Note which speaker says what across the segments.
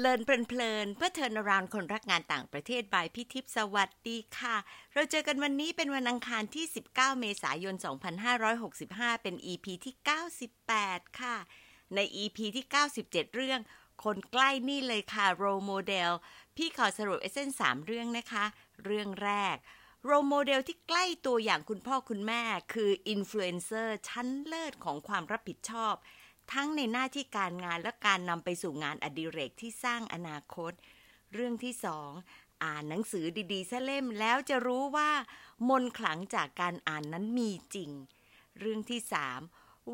Speaker 1: เลินเพลินเพื่อเทินรานคนรักงานต่างประเทศบายพี่ทิพย์สวัสดีค่ะ เราเจอกันวันนี้เป็นวันอังคารที่ 19 เมษายน 2565 เป็น EP ที่ 98 ค่ะ ใน EP ที่ 97 เรื่อง คนใกล้นี่เลยค่ะ role model พี่ขอสรุปเอเซนสามเรื่องนะคะ เรื่องแรก role model ที่ใกล้ตัวอย่างคุณพ่อคุณแม่ คืออินฟลูเอนเซอร์ชั้นเลิศของความรับผิดชอบ ทั้งในหน้าที่การงานและการนำไปสู่งานอดิเรกที่สร้างอนาคต เรื่องที่สองอ่านหนังสือดีๆซะเล่มแล้วจะรู้ว่า มนขลังจากการอ่านนั้นมีจริง เรื่องที่สาม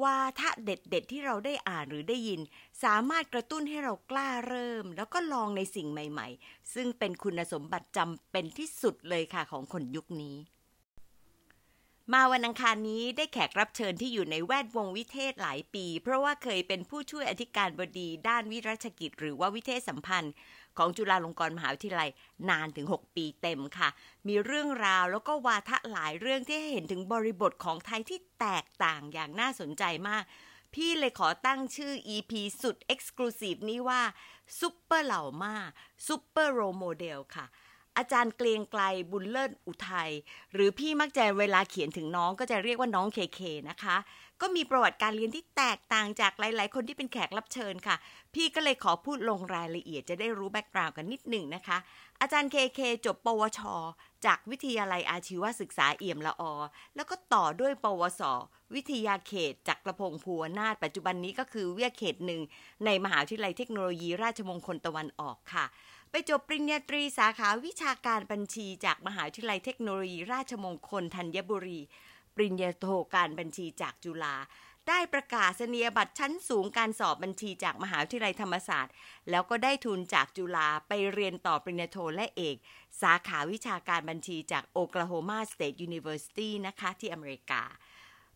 Speaker 1: ว่าถ้าเด็ดๆที่เราได้อ่านหรือได้ยิน สามารถกระตุ้นให้เรากล้าเริ่ม แล้วก็ลองในสิ่งใหม่ ๆ ซึ่งเป็นคุณสมบัติจำเป็นที่สุดเลยค่ะของคนยุคนี้ มาวันอังคารนี้ได้แขกรับเชิญที่อยู่ในแวดวงวิเทศหลายปี เพราะว่าเคยเป็นผู้ช่วยอธิการบดีด้านวิรัชกิจ หรือว่าวิเทศสัมพันธ์ ของจุฬาลงกรณ์มหาวิทยาลัยนานถึง 6 ปีเต็มค่ะ มีเรื่องราวแล้วก็วาทะหลายเรื่องที่ให้เห็นถึงบริบทของไทยที่แตกต่างอย่างน่าสนใจมาก พี่เลยขอตั้งชื่อ EP สุด Exclusive นี้ว่าซุปเปอร์เหล่ามาซุปเปอร์โรโมเดลค่ะ อาจารย์เกรียงไกรบุญเลิศอุทัยหรือพี่มักจะเวลาเขียนถึงน้องก็จะเรียกว่าน้องเคเคนะคะ ก็มีประวัติการเรียนที่แตกต่างจากหลาย ๆ คนที่เป็นแขกรับเชิญค่ะ พี่ก็เลยขอพูดลงรายละเอียดจะได้รู้ background กันนิดหนึ่งนะคะ อาจารย์เคเคจบ ปวช จากวิทยาลัยอาชีวศึกษาเอี่ยมละออแล้วก็ต่อด้วย ปวส วิทยาเขตจักรพงศ์ภูวนาถปัจจุบันนี้ก็คือวิทยาเขตหนึ่งในมหาวิทยาลัยเทคโนโลยีราชมงคลตะวันออกค่ะ ไปจบปริญญาตรีสาขาวิชาการบัญชีจากมหาวิทยาลัยเทคโนโลยี ราชมงคลธัญบุรี ปริญญาโทการบัญชีจากจุฬาได้ประกาศนียบัตรชั้นสูงการสอบบัญชีจากมหาวิทยาลัยธรรมศาสตร์ แล้วก็ได้ทุนจากจุฬาไปเรียนต่อปริญญาโทและเอก สาขาวิชาการบัญชีจาก Oklahoma State University นะคะที่อเมริกา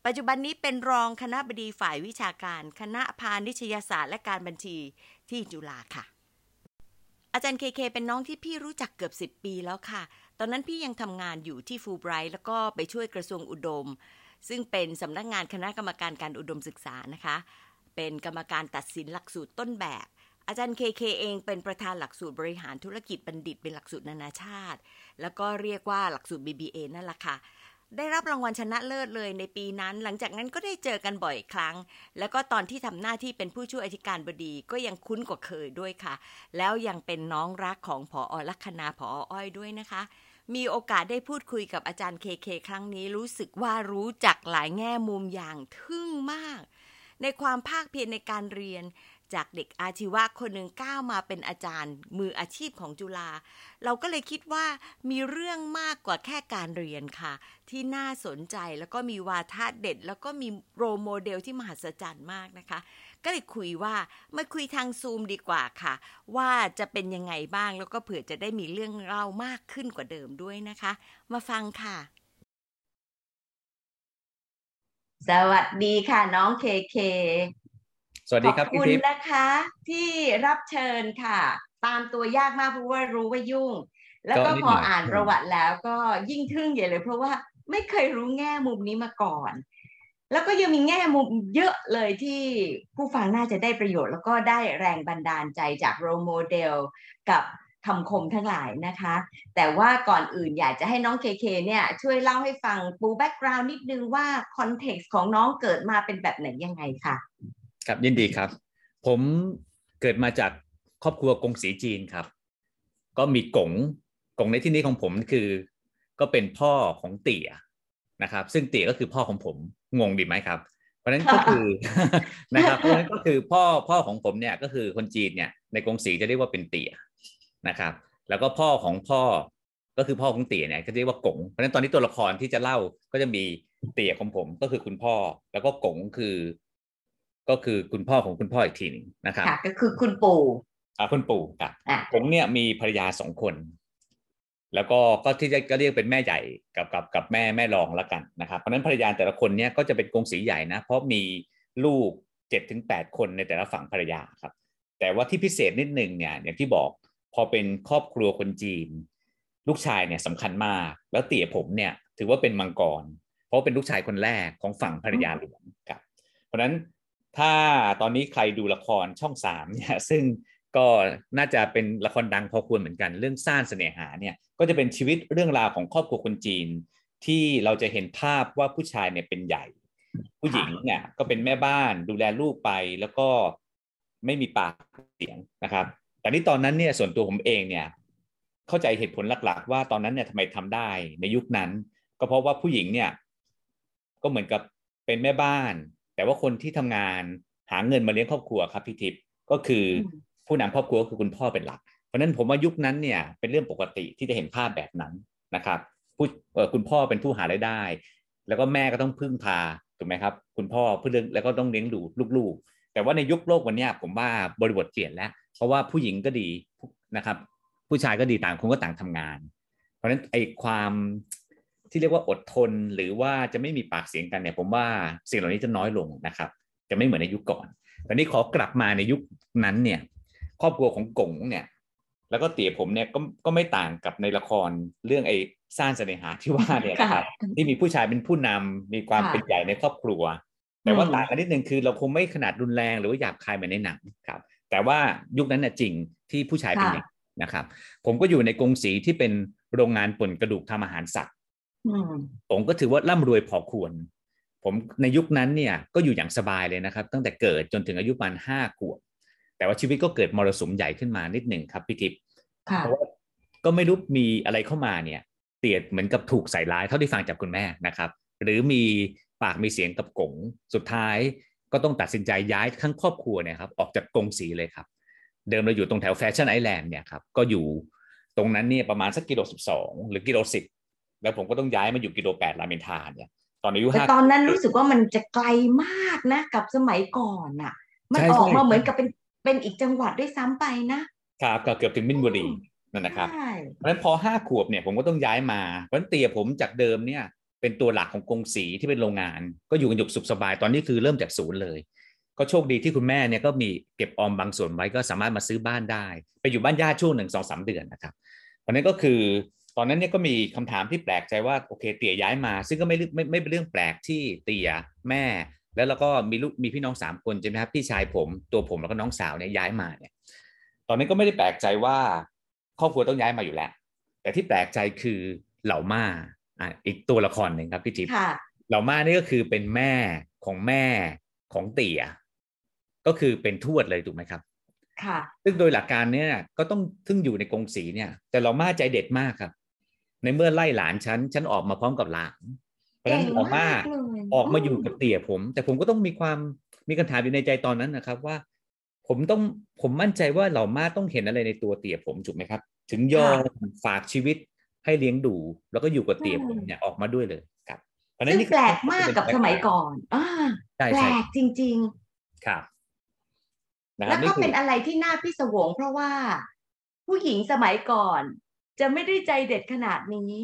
Speaker 1: ปัจจุบันนี้เป็นรองคณบดีฝ่ายวิชาการ คณะพาณิชยศาสตร์และการบัญชีที่จุฬาค่ะ อาจารย์เคเคเป็นน้องที่พี่รู้จักเกือบ10ปีแล้วค่ะ ตอนนั้นพี่ยังทำงานอยู่ที่ฟูไบรท์แล้วก็ไปช่วยกระทรวงอุดม ซึ่งเป็นสำนักงานคณะกรรมการการอุดมศึกษานะคะ เป็นกรรมการตัดสินหลักสูตรต้นแบบ อาจารย์เคเคเองเป็นประธานหลักสูตรบริหารธุรกิจบัณฑิตเป็นหลักสูตรนานาชาติ แล้วก็เรียกว่าหลักสูตร BBA นั่นแหละค่ะ ได้รับรางวัลชนะเลิศเลยในปีนั้น หลังจากนั้นก็ได้เจอกันบ่อยครั้ง แล้วก็ตอนที่ทำหน้าที่เป็นผู้ช่วยอธิการบดีก็ยังคุ้นกว่าเคยด้วยค่ะ แล้วยังเป็นน้องรักของผออลัคนาผออ้อยด้วยนะคะ มีโอกาสได้พูดคุยกับอาจารย์เคเคครั้งนี้รู้สึกว่ารู้จักหลายแง่มุมอย่างทึ่งมาก ในความภาคเพียรในการเรียน จากเด็กอาชีวะคนหนึ่งก้าวมาเป็นอาจารย์มืออาชีพของจุฬาเราก็เลยคิดว่ามีเรื่องมากกว่าแค่การเรียนค่ะ ที่น่าสนใจแล้วก็มีวาทะเด็ด แล้วก็มีโรโมเดลที่มหัศจรรย์มากนะคะ ก็เลยคุยว่ามาคุยทางซูมดีกว่าค่ะ ว่าจะเป็นยังไงบ้างแล้วก็เผื่อจะได้มีเรื่องเล่ามากขึ้นกว่าเดิมด้วยนะคะ มาฟังค่ะสวัสดีค่ะน้องเคเค
Speaker 2: สวัสดีครับ
Speaker 1: ขอบ
Speaker 2: พี่
Speaker 1: คุณ
Speaker 2: ทิพย์
Speaker 1: นะคะที่รับเชิญค่ะ ตามตัวยากมากเพราะว่ารู้ว่ายุ่ง แล้วก็พออ่านประวัติแล้วก็ยิ่งทึ่งใหญ่เลย เพราะว่าไม่เคยรู้แง่มุมนี้มาก่อน แล้วก็ยังมีแง่มุมเยอะเลยที่ผู้ฟังน่าจะได้ประโยชน์ แล้วก็ได้แรงบันดาลใจจาก role model กับคำคมทั้งหลายนะคะ แต่ว่าก่อนอื่นอยากจะให้น้องเคเคเนี่ยช่วยเล่าให้ฟังปู background นิดนึงว่า context ของน้องเกิดมาเป็นแบบไหนยังไงค่ะ
Speaker 2: ครับยินดีครับ ผมเกิดมาจากครอบครัวกงสีจีนครับ ก็มีกงกงในที่นี้ของผมคือ ก็เป็นพ่อของเตี่ยนะครับ ซึ่งเตี่ยก็คือพ่อของผมงงดีไหมครับ เพราะฉะนั้นก็คือนะครับเพราะฉะนั้นก็คือพ่อพ่อของผมเนี่ยก็คือคนจีนเนี่ยในกงสีจะเรียกว่าเป็นเตี่ยนะครับ แล้วก็พ่อของพ่อก็คือพ่อของเตี่ยเนี่ยก็เรียกว่ากงเพราะฉะนั้นตอนนี้ตัวละครที่จะเล่าก็จะมีเตี่ยของผมก็คือคุณพ่อ แล้วก็กงคือ ก็คือคุณพ่อของคุณพ่ออีกทีหนึ่งนะครับ
Speaker 1: ค่ะก็คือคุณปู่
Speaker 2: อ่าคุณปู่ครับ
Speaker 1: อะ
Speaker 2: ผมเนี่ยมีภรรยาสองคน แล้วก็ก็ที่จะก็เรียกเป็นแม่ใหญ่กับกับกับแม่แม่รองละกันนะครับเพราะฉะนั้นภรรยาแต่ละคนเนี่ยก็จะเป็นกงสีใหญ่นะ เพราะมีลูกเจ็ดถึงแปดคนในแต่ละฝั่งภรรยาครับ แต่ว่าที่พิเศษนิดนึงเนี่ยอย่างที่บอกพอเป็นครอบครัวคนจีน ลูกชายเนี่ยสำคัญมาก แล้วเตี่ยผมเนี่ยถือว่าเป็นมังกร เพราะเป็นลูกชายคนแรกของฝั่งภรรยาหลวงครับ เพราะฉะนั้น ถ้าตอนนี้ใครดูละครช่องสามเนี่ยซึ่งก็น่าจะเป็นละครดังพอควรเหมือนกันเรื่องซ่านเสน่หาเนี่ยก็จะเป็นชีวิตเรื่องราวของครอบครัวคนจีน ที่เราจะเห็นภาพว่าผู้ชายเนี่ยเป็นใหญ่ ผู้หญิงเนี่ยก็เป็นแม่บ้านดูแลลูกไปแล้วก็ไม่มีปากเสียงนะครับ แต่นี่ตอนนั้นเนี่ยส่วนตัวผมเองเนี่ยเข้าใจเหตุผลหลัก ๆ ว่าตอนนั้นเนี่ยทำไมทำได้ในยุคนั้น ก็เพราะว่าผู้หญิงเนี่ยก็เหมือนกับเป็นแม่บ้าน แต่ว่าคนที่ทำงานหาเงินมาเลี้ยงครอบครัวครับพี่ทิพย์ก็คือผู้นำครอบครัวคือคุณพ่อเป็นหลัก เพราะนั้นผมว่ายุคนั้นเนี่ยเป็นเรื่องปกติที่จะเห็นภาพแบบนั้นนะครับผู้คุณพ่อเป็นผู้หารายได้ แล้วก็แม่ก็ต้องพึ่งพาถูกไหมครับ คุณพ่อเพื่อแล้วก็ต้องเลี้ยงดูลูกๆ แต่ว่าในยุคโลกวันนี้ผมว่าบริบทเปลี่ยนแล้ว เพราะว่าผู้หญิงก็ดีนะครับ ผู้ชายก็ดีต่างคนก็ต่างทำงาน เพราะฉะนั้นไอ้ความ ที่เรียกว่าอดทน หรือว่าจะไม่มีปากเสียงกันเนี่ย ผมว่าสิ่งเหล่านี้จะน้อยลงนะครับ จะไม่เหมือนในยุคก่อน ตอนนี้ขอกลับมาในยุคนั้นเนี่ย ครอบครัวของกงเนี่ย แล้วก็เตี๋ยผมเนี่ยก็ก็ไม่ต่างกับในละครเรื่องไอ้สร้างเสน่หาที่ว่าเนี่ยนะครับที่มีผู้ชายเป็นผู้นำมีความเป็นใหญ่ในครอบครัว แต่ว่าต่างกันนิดนึงคือเราคงไม่ขนาดรุนแรงหรือว่าหยาบคายเหมือนในหนังครับ แต่ว่ายุคนั้นน่ะจริงที่ผู้ชายเป็นอย่างนะครับ ผมก็อยู่ในกรงสีที่เป็นโรงงานป่นกระดูกทำอาหารสัตว์ ผมก็ถือว่าร่ำรวยพอควร ผมในยุคนั้นเนี่ยก็อยู่อย่างสบายเลยนะครับ ตั้งแต่เกิดจนถึงอายุประมาณห้าขวบ แต่ว่าชีวิตก็เกิดมรสุมใหญ่ขึ้นมานิดหนึ่งครับพี่ทิพย์เพราะว่าก็ไม่รู้มีอะไรเข้ามาเนี่ยเตียดเหมือนกับถูกใส่ร้ายเท่าที่ฟังจากคุณแม่นะครับ หรือมีปากมีเสียงกับกงสุดท้ายก็ต้องตัดสินใจย้ายทั้งครอบครัวเนี่ยครับออกจากกงสีเลยครับ เดิมเราอยู่ตรงแถวแฟชั่นไอแลนด์เนี่ยครับก็อยู่ตรงนั้นเนี่ยประมาณสักกิโลสิบสองหรือกิโลสิบ แล้วผมก็ต้องย้ายมาอยู่กิโลแปดรามินทาเนี่ย ตอนอายุห้า
Speaker 1: ตอนนั้นรู้สึกว่ามันจะไกลมากนะกับสมัยก่อนอะ มันออกมาเหมือนกับเป็นเป็นอีกจังหวัดด้วยซ้ำไปนะ
Speaker 2: ครับก็เกือบถึงมินบุรีนั่นนะครับเพราะฉะนั้นพอห้าขวบเนี่ยผมก็ต้องย้ายมาเพราะฉะนั้นเตียผมจากเดิมเนี่ยเป็นตัวหลักของกงสีที่เป็นโรงงาน ก็อยู่กันหยุกสุขสบายตอนนี้คือเริ่มจากศูนย์เลย ก็โชคดีที่คุณแม่เนี่ยก็มีเก็บออมบางส่วนไว้ก็สามารถมาซื้อบ้านได้ ไปอยู่บ้านญาติช่วงหนึ่งสองสามเดือนนะครับเพราะนั้นก็คือ ตอนนั้นเนี่ยก็มีคำถามที่แปลกใจว่าโอเคเตี่ยย้ายมา ซึ่งก็ไม่ไม่ไม่เป็นเรื่องแปลกที่เตี่ยแม่ แล้วเราก็มีลูกมีพี่น้องสามคนใช่ไหมครับพี่ชายผมตัวผมแล้วก็น้องสาวเนี่ยย้ายมาเนี่ยตอนนี้ก็ไม่ได้แปลกใจว่าครอบครัวต้องย้ายมาอยู่แล้ว แต่ที่แปลกใจคือเหล่ามาอ่าอีกตัวละครหนึ่งครับพี่จิ๊บเหล่ามานี่ก็คือเป็นแม่ของแม่ของเตี่ยก็คือเป็นทวดเลยถูกไหมครับ
Speaker 1: ค่ะ
Speaker 2: ซึ่งโดยหลักการเนี่ยก็ต้องซึ่งอยู่ในกรงสีเนี่ย แต่เรามาใจเด็ดมากครับ ในเมื่อไล่หลานฉันฉันออกมาพร้อมกับหลานเพราะฉะนั้นออกมาออกมาอยู่กับเตี่ยผม แต่ผมก็ต้องมีความมีคำถามอยู่ในใจตอนนั้นนะครับว่า ผมต้องผมมั่นใจว่าเหล่ามาต้องเห็นอะไรในตัวเตี่ยผมถูกไหมครับ ถึงยอมฝากชีวิตให้เลี้ยงดู แล้วก็อยู่กับเตี่ยผมเนี่ยออกมาด้วยเลยครับ
Speaker 1: เพราะนั้นนี่แปลกมากกับสมัยก่อนอ่าแปลกจริง
Speaker 2: ๆ ครับ
Speaker 1: แล้วก็เป็นอะไรที่น่าพิศวงเพราะว่าผู้หญิงสมัยก่อน จะไม่ได้ใจเด็ดขนาดนี้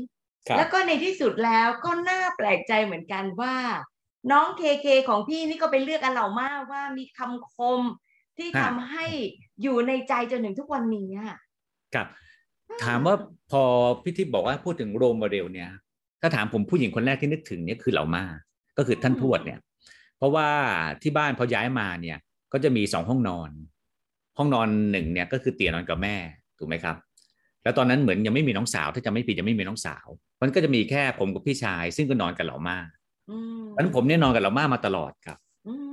Speaker 1: แล้วก็ในที่สุดแล้วก็น่าแปลกใจเหมือนกันว่า น้องเคเคของพี่นี่ก็ไปเลือกอันเหล่ามากว่ามีคำคมที่ทำให้อยู่ในใจจนถึงทุกวันนี้
Speaker 2: ครับถามว่าพอพี่ทิพย์บอกว่าพูดถึงโรมโมเดลเนี่ย ถ้าถามผมผู้หญิงคนแรกที่นึกถึงเนี่ยคือเหล่ามา ก็คือท่านทวดเนี่ย เพราะว่าที่บ้านพอย้ายมาเนี่ย ก็จะมีสองห้องนอน ห้องนอนหนึ่งเนี่ยก็คือเตี่ยนอนกับแม่ถูกไหมครับ แล้วตอนนั้นเหมือนยังไม่มีน้องสาว ถ้าจะไม่ผิดยังไม่มีน้องสาว มันก็จะมีแค่ผมกับพี่ชาย ซึ่งก็นอนกับเหล่ามาเพราะนั้นผมเนี่ยนอนกับเหล่ามามาตลอดครับ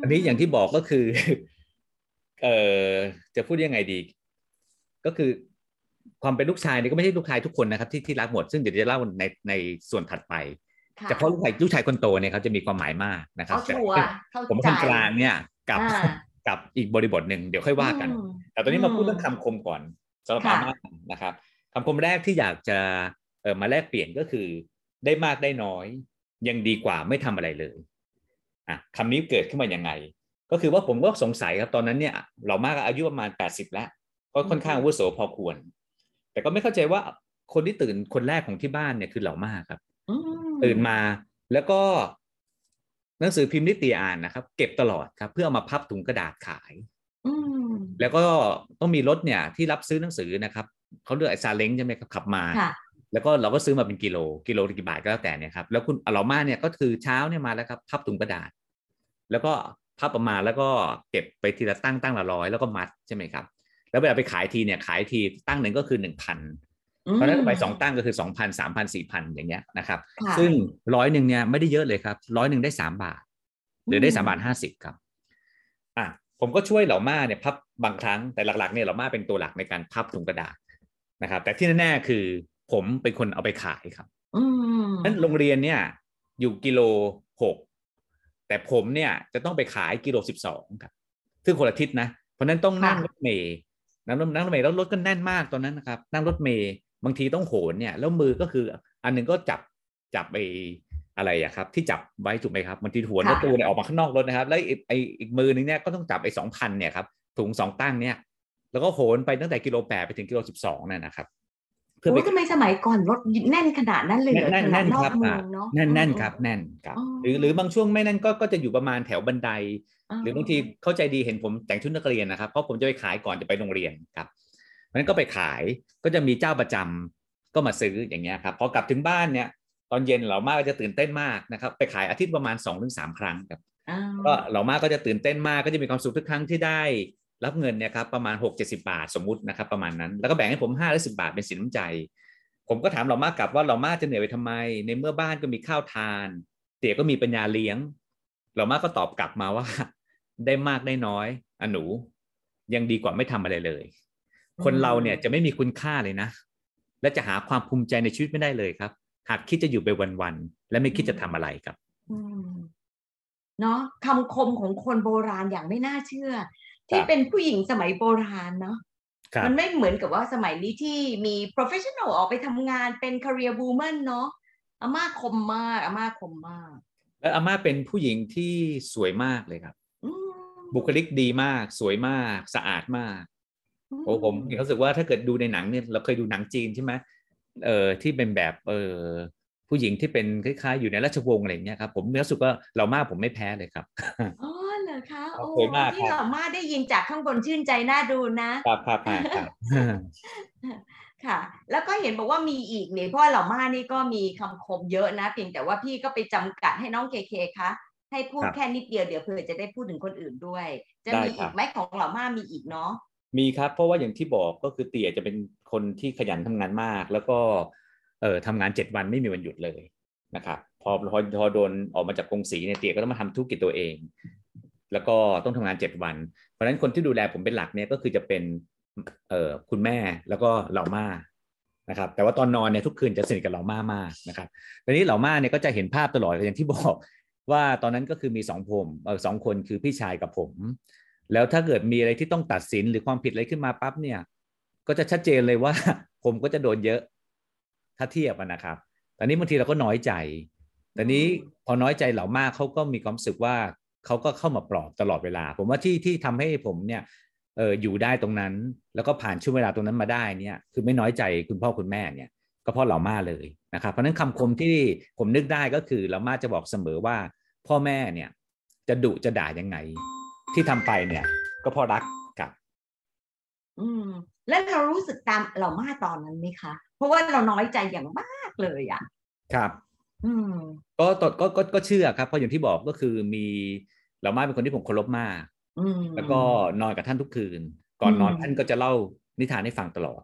Speaker 2: อันนี้อย่างที่บอกก็คือ เอ่อจะพูดยังไงดี ก็คือความเป็นลูกชายนี่ก็ไม่ใช่ลูกชายทุกคนนะครับที่ที่รักหมดซึ่งเดี๋ยวจะเล่าในในส่วนถัดไปแต่เพราะลูกชายลูกชายคนโตเนี่ยเขาจะมีความหมายมากนะครับแต่ผมคนกลางเนี่ยกับกับอีกบริบทหนึ่งเดี๋ยวค่อยว่ากัน แต่ตอนนี้มาพูดเรื่องคำคมก่อนสำหรับอาม่านะครับ คำคมแรกที่อยากจะเออมาแลกเปลี่ยนก็คือ ได้มากได้น้อย ยังดีกว่าไม่ทำอะไรเลยอะคำนี้เกิดขึ้นมาอย่างไง ก็คือว่าผมก็สงสัยครับตอนนั้นเนี่ยเรามากอายุประมาณแปดสิบแล้ว ก็ค่อนข้างวุโสพอควร แต่ก็ไม่เข้าใจว่าคนที่ตื่นคนแรกของที่บ้านเนี่ยคือเหล่ามากครับตื่นมาแล้วก็หนังสือพิมพ์นิตยอ่านนะครับ เก็บตลอดครับ เพื่อเอามาพับถุงกระดาษขายแล้วก็ต้องมีรถเนี่ยที่รับซื้อหนังสือนะครับ เขาเลือกไอ้ซาเล้งใช่ไหมครับขับมาแล้วก็เราก็ซื้อมาเป็นกิโลกิโลกี่บาทก็แล้วแต่เนี่ยครับแล้วคุณอลอมาเนี่ยก็คือเช้าเนี่ยมาแล้วครับพับถุงกระดาษ แล้วก็พับออกมาแล้วก็เก็บไปทีละตั้งตั้งละร้อยแล้วก็มัดใช่ไหมครับ แล้วเวลาไปขายทีเนี่ยขายทีตั้งหนึ่งก็คือหนึ่งพันเพราะฉะนั้นไปสองตั้งก็คือสองพันสามพันสี่พันอย่างเงี้ยนะครับ ซึ่งร้อยหนึ่งเนี่ยไม่ได้เยอะเลยครับร้อยหนึ่งได้สามบาท หรือได้สามบาทห้าสิบครับอะผมก็ช่วยเหล่าม่าเนี่ยพับบางครั้งแต่หลักๆเนี่ยเหล่าม่าเป็นตัวหลักในการพับถุงกระดาษ นะครับ แต่ที่แน่ๆคือผมเป็นคนเอาไปขายครับนั้นโรงเรียนเนี่ย อยู่กิโลหกแต่ผมเนี่ยจะต้องไปขายกิโลสิบสองครับ ซึ่งคนละทิศนะ เพราะนั้นต้องนั่งรถเมย์นั่งนั่งรถเมย์แล้วรถก็แน่นมากตอนนั้นนะครับ นั่งรถเมย์บางทีต้องโหนเนี่ย แล้วมือก็คือ อันหนึ่งก็จับจับไปอะไรอะครับ ที่จับไว้ถูกไหมครับบางทีหัวรถตู้เนี่ยออกมาข้างนอกรถนะครับ แล้วไอ้อีกมือนึงเนี่ยก็ต้องจับไอ้สองพันเนี่ยครับถุงสองตั้งเนี่ย แล้วก็โหนไปตั้งแต่กิโลแปดไปถึงกิโลสิบสองนั่นนะครับ
Speaker 1: เพื่อไปทำไมสมัยก่อนรถแน่นขนาดนั้นเลย
Speaker 2: แน่นแน่นครับแน่นแน่นครับแน่นครับ หรือหรือบางช่วงไม่แน่นก็ก็จะอยู่ประมาณแถวบันได หรือบางทีเข้าใจดีเห็นผมแต่งชุดนักเรียนนะครับเพราะผมจะไปขายก่อนจะไปโรงเรียนครับเพราะนั้นก็ไปขายก็จะมีเจ้าประจำก็มาซื้ออย่างเงี้ยครับพอกลับถึงบ้านเนี่ยตอนเย็นเรามากก็จะตื่นเต้นมากนะครับไปขายอาทิตย์ประมาณสองถึงสามครั้งครับก็เรามากก็จะตื่นเต้นมากก็จะมีความสุขทุกครั้งที่ได้ รับเงินเนี่ยครับประมาณหกเจ็ดสิบาทสมมุตินะครับประมาณนั้นแล้วก็แบ่งให้ผมห้าหรือสิบาทเป็นสินน้ำใจ ผมก็ถามเรามากกลับว่าเรามากจะเหนื่อยไปทำไม ในเมื่อบ้านก็มีข้าวทาน เตี๋ยก็มีปัญญาเลี้ยง เรามากก็ตอบกลับมาว่า ได้มากได้น้อยอหนู ยังดีกว่าไม่ทำอะไรเลย คนเราเนี่ยจะไม่มีคุณค่าเลยนะ และจะหาความภูมิใจในชีวิตไม่ได้เลยครับ หากคิดจะอยู่ไปวันๆและไม่คิดจะทำอะไรครับ
Speaker 1: เนาะคำคมของคนโบราณอย่างไม่น่าเชื่อ ที่เป็นผู้หญิงสมัยโบราณเนาะมันไม่เหมือนกับว่าสมัยนี้ที่มี professional ออกไปทำงานเป็น career woman เนาะอาม่าคมมากอาม่าคมมาก
Speaker 2: แล้วอาม่าเป็นผู้หญิงที่สวยมากเลยครับ บุคลิกดีมาก สวยมาก สะอาดมากโอ้ผมรู้สึกว่าถ้าเกิดดูในหนังเนี่ยเราเคยดูหนังจีนใช่ไหมเออที่เป็นแบบเออผู้หญิงที่เป็นคล้ายๆอยู่ในราชวงศ์อะไรอย่างเงี้ยครับผมรู้สึกว่าเรามากผมไม่แพ้เลยครับ
Speaker 1: อ๋อ เหรอคะโอ้ที่เรามากได้ยินจากข้างบนชื่นใจน่าดูนะ
Speaker 2: ครับครับครับ
Speaker 1: ค่ะ แล้วก็เห็นบอกว่ามีอีกเนี่ยเพราะเหล่ามานี่ก็มีคำคมเยอะนะเพียงแต่ว่าพี่ก็ไปจำกัดให้น้องเคเคคะให้พูดแค่นิดเดียวเดี๋ยวเผื่อจะได้พูดถึงคนอื่นด้วย จะมีอีกไหมของเหล่ามามีอีกเนาะ
Speaker 2: มีครับ เพราะว่าอย่างที่บอกก็คือเตี่ยจะเป็นคนที่ขยันทำงานมาก แล้วก็เอ่อทำงานเจ็ดวันไม่มีวันหยุดเลยนะครับพอพอพอโดนออกมาจากกรงสีเนี่ยเตี่ยก็ต้องมาทำธุรกิจตัวเอง แล้วก็ต้องทำงานเจ็ดวัน เพราะฉะนั้นคนที่ดูแลผมเป็นหลักเนี่ยก็คือจะเป็นเอ่อคุณแม่แล้วก็เหล่าม่านะครับ แต่ว่าตอนนอนเนี่ยทุกคืนจะสนิทกับเหล่าม่ามากนะครับตอนนี้เหล่าม่าเนี่ยก็จะเห็นภาพตลอดอย่างที่บอกว่าตอนนั้นก็คือมีสองผมเออสองคนคือพี่ชายกับผม แล้วถ้าเกิดมีอะไรที่ต้องตัดสินหรือความผิดอะไรขึ้นมาปั๊บเนี่ย ก็จะชัดเจนเลยว่า ผมก็จะโดนเยอะ ถ้าเทียบนะครับ ตอนนี้บางทีเราก็น้อยใจ ตอนนี้พอน้อยใจเหล่ามากเขาก็มีความรู้สึกว่า เขาก็เข้ามาปลอบตลอดเวลา ผมว่าที่ที่ทำให้ผมเนี่ยเอออยู่ได้ตรงนั้น แล้วก็ผ่านช่วงเวลาตรงนั้นมาได้เนี่ยคือไม่น้อยใจคุณพ่อคุณแม่เนี่ยก็เพราะเหล่ามาเลยนะครับเพราะนั้นคำคมที่ผมนึกได้ก็คือเหล่ามาจะบอกเสมอว่า พ่อแม่เนี่ยจะดุจะด่ายังไง ที่ทำไปเนี่ย ก็เพราะรักกับ
Speaker 1: อืม แล้วเรารู้สึกตามเหล่ามาตอนนั้นไหมคะราะว่าเราน้อยใจอย่างมากเลยอะ
Speaker 2: ครับ อืม ก็ตก็ก็ก็เชื่อครับเพราะอย่างที่บอกก็คือมี เรามาเป็นคนที่ผมเคารพมากแล้วก็นอนกับท่านทุกคืน ก่อนนอนท่านก็จะเล่านิทานให้ฟังตลอด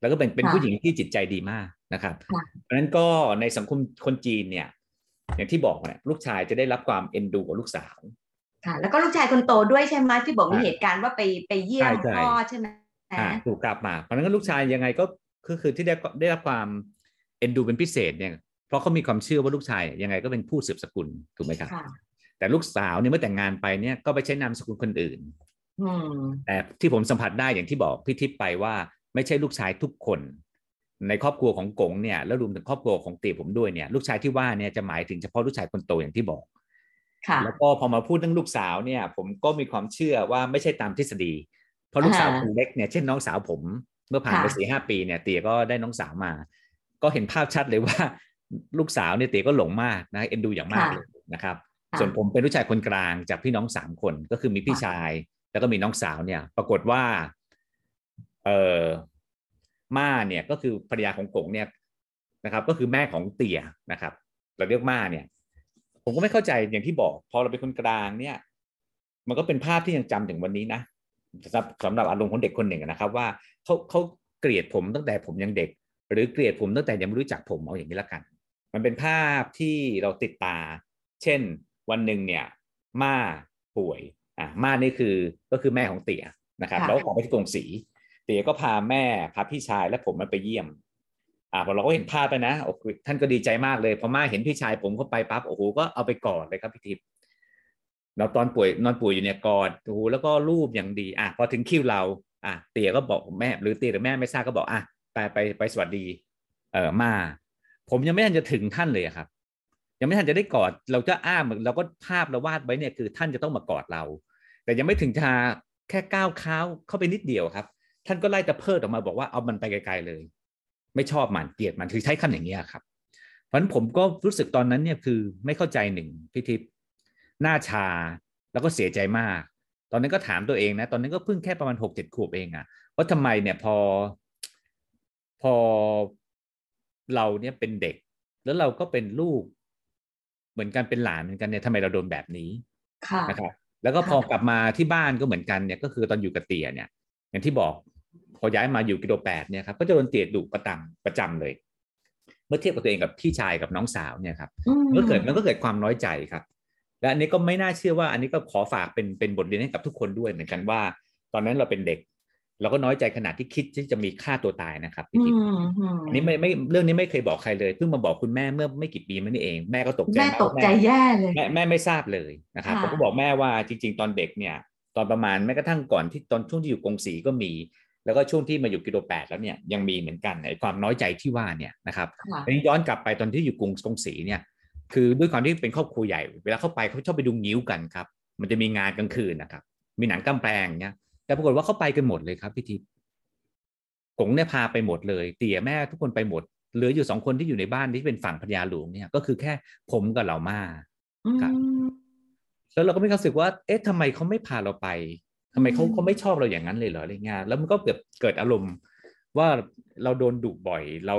Speaker 2: แล้วก็เป็นเป็นผู้หญิงที่จิตใจดีมากนะครับ เพราะฉะนั้นก็ในสังคมคนจีนเนี่ย อย่างที่บอกเนี่ยลูกชายจะได้รับความเอ็นดูกับลูกสาว
Speaker 1: ค่ะ แล้วก็ลูกชายคนโตด้วยใช่ไหมที่บอกมีเหตุการณ์ว่าไปไปเยี่ยมพ่อใช่ไหม
Speaker 2: ถูกกลับมา เพราะนั้นลูกชายยังไงก็ก็คือที่ได้ได้รับความเอ็นดูเป็นพิเศษเนี่ยเพราะเขามีความเชื่อว่าลูกชายยังไงก็เป็นผู้สืบสกุลถูกไหมครับ แต่ลูกสาวเนี่ยเมื่อแต่งงานไปเนี่ยก็ไปใช้นามสกุลคนอื่นแต่ที่ผมสัมผัสได้อย่างที่บอกพี่ทิพย์ไปว่า ไม่ใช่ลูกชายทุกคน ในครอบครัวของกงเนี่ยแล้วรวมถึงครอบครัวของเตี๋ยผมด้วยเนี่ย ลูกชายที่ว่าเนี่ยจะหมายถึงเฉพาะลูกชายคนโตอย่างที่บอกแล้วก็พอมาพูดเรื่องลูกสาวเนี่ย ผมก็มีความเชื่อว่าไม่ใช่ตามทฤษฎี เพราะลูกสาวคนเล็กเนี่ยเช่นน้องสาวผม เมื่อผ่านไปสี่ห้าปีเนี่ยเตี๋ยก็ได้น้องสาวมา ก็เห็นภาพชัดเลยว่า ลูกสาวเนี่ยเตี๋ยก็หลงมากนะเอ็นดูอย่างมากเลยนะครับ ส่วนผมเป็นลูกชายคนกลางจากพี่น้องสามคนก็คือมีพี่ชาย แล้วก็มีน้องสาวเนี่ย ปรากฏว่า เออม่าเนี่ยก็คือภรรยาของกงเนี่ยนะครับ ก็คือแม่ของเตี๋ยนะครับ เราเรียกม่าเนี่ย ผมก็ไม่เข้าใจอย่างที่บอก พอเราเป็นคนกลางเนี่ย มันก็เป็นภาพที่ยังจำถึงวันนี้นะสำหรับสำหรับอารมณ์ของเด็กคนหนึ่งนะครับ ว่าเขาเขาเกลียดผมตั้งแต่ผมยังเด็ก หรือเกลียดผมตั้งแต่ยังไม่รู้จักผมเอาอย่างนี้ละกัน มันเป็นภาพที่เราติดตา เช่น วันหนึ่งเนี่ยม่าป่วยอะม่านี่คือก็คือแม่ของเตี๋ยนะครับแล้วก็ขอไปที่กรงศรีเตี๋ยก็พาแม่พาพี่ชายและผมมาไปเยี่ยมอ่าพอเราก็เห็นภาพไปนะโอ้โหท่านก็ดีใจมากเลยพอมาเห็นพี่ชายผมเข้าไปปั๊บโอ้โหก็เอาไปกอดเลยครับพี่ทิพย์เราตอนป่วยนอนป่วยอยู่เนี่ยกอดโอ้โหแล้วก็รูปอย่างดีอะพอถึงคิวเราอะเตี๋ยก็บอกแม่ หรือเตี๋ยหรือแม่ไม่ทราบก็บอกอะไปไปไปสวัสดี เออมา ผมยังไม่ทันจะถึงท่านเลยครับ ยังไม่ทันจะได้กอด เราจะอ้ามเราก็ภาพเราวาดไว้เนี่ยคือท่านจะต้องมากอดเรา แต่ยังไม่ถึงจะแค่ก้าวเท้าเข้าไปนิดเดียวครับ ท่านก็ไล่ตะเพิดออกมาบอกว่าเอามันไปไกลๆเลย ไม่ชอบมันเกลียดมันคือใช้คำอย่างนี้ครับเพราะฉะนั้นผมก็รู้สึกตอนนั้นเนี่ยคือไม่เข้าใจหนึ่งพิทิพหน้าชาแล้วก็เสียใจมาก ตอนนั้นก็ถามตัวเองนะ ตอนนั้นก็เพิ่งแค่ประมาณหกเจ็ดขวบเองอะว่าทำไมเนี่ยพอ พอเราเนี่ยเป็นเด็ก แล้วเราก็เป็นลูก เหมือนกันเป็นหลานเหมือนกันเนี่ยทำไมเราโดนแบบนี้นะครับแล้วก็พอกลับมาที่บ้านก็เหมือนกันเนี่ยก็คือตอนอยู่กับเตี่ยเนี่ย อย่างที่บอกพอย้ายมาอยู่กิโลแปดเนี่ยครับก็จะโดนเตี่ยดุประจำประจำเลย เมื่อเทียบกับตัวเองกับพี่ชายกับน้องสาวเนี่ยครับมันก็เกิดมันก็เกิดความน้อยใจครับ และอันนี้ก็ไม่น่าเชื่อว่าอันนี้ก็ขอฝากเป็นเป็นบทเรียนให้กับทุกคนด้วยเหมือนกันว่า ตอนนั้นเราเป็นเด็ก เราก็น้อยใจขนาดที่คิดที่จะมีฆ่าตัวตายนะครับพี่ทิพย์อันนี้ไม่ไม่เรื่องนี้ไม่เคยบอกใครเลยเพิ่งมาบอกคุณแม่เมื่อไม่กี่ปีมานี่เองแม่ก็ตกใจ
Speaker 1: แม่ตกใจแย่เลย
Speaker 2: แม่แม่ไม่ทราบเลยนะครับผมก็บอกแม่ว่าจริง ๆ ตอนเด็กเนี่ย ตอนประมาณแม้กระทั่งก่อนที่ตอนช่วงที่อยู่กงสีก็มี แล้วก็ช่วงที่มาอยู่กิโลแปดแล้วเนี่ยยังมีเหมือนกันไอ้ความน้อยใจที่ว่าเนี่ยนะครับอันนี้ย้อนกลับไปตอนที่อยู่กรุงกงสีเนี่ยคือด้วยความที่เป็นครอบครัวใหญ่ เวลาเข้าไปเขาชอบไปดูงิ้วกันครับ มันจะมีงานกลางคืนนะครับ มีหนังกำแพงเนี่ย แต่ปรากฏว่าเขาไปกันหมดเลยครับพี่ทิพย์กงเนี่ยพาไปหมดเลย เตี่ยแม่ทุกคนไปหมดเหลืออยู่สองคนที่อยู่ในบ้านที่เป็นฝั่งพญาหลวงเนี่ย ก็คือแค่ผมกับเหล่ามาครับแล้วเราก็ไม่รู้สึกว่า เอ๊ะทำไมเขาไม่พาเราไปทำไมเขาเขาไม่ชอบเราอย่างนั้นเลยเหรออะไรเงี้ยแล้วมันก็เกิดเกิดอารมณ์ว่าเราโดนดุบ่อยเรา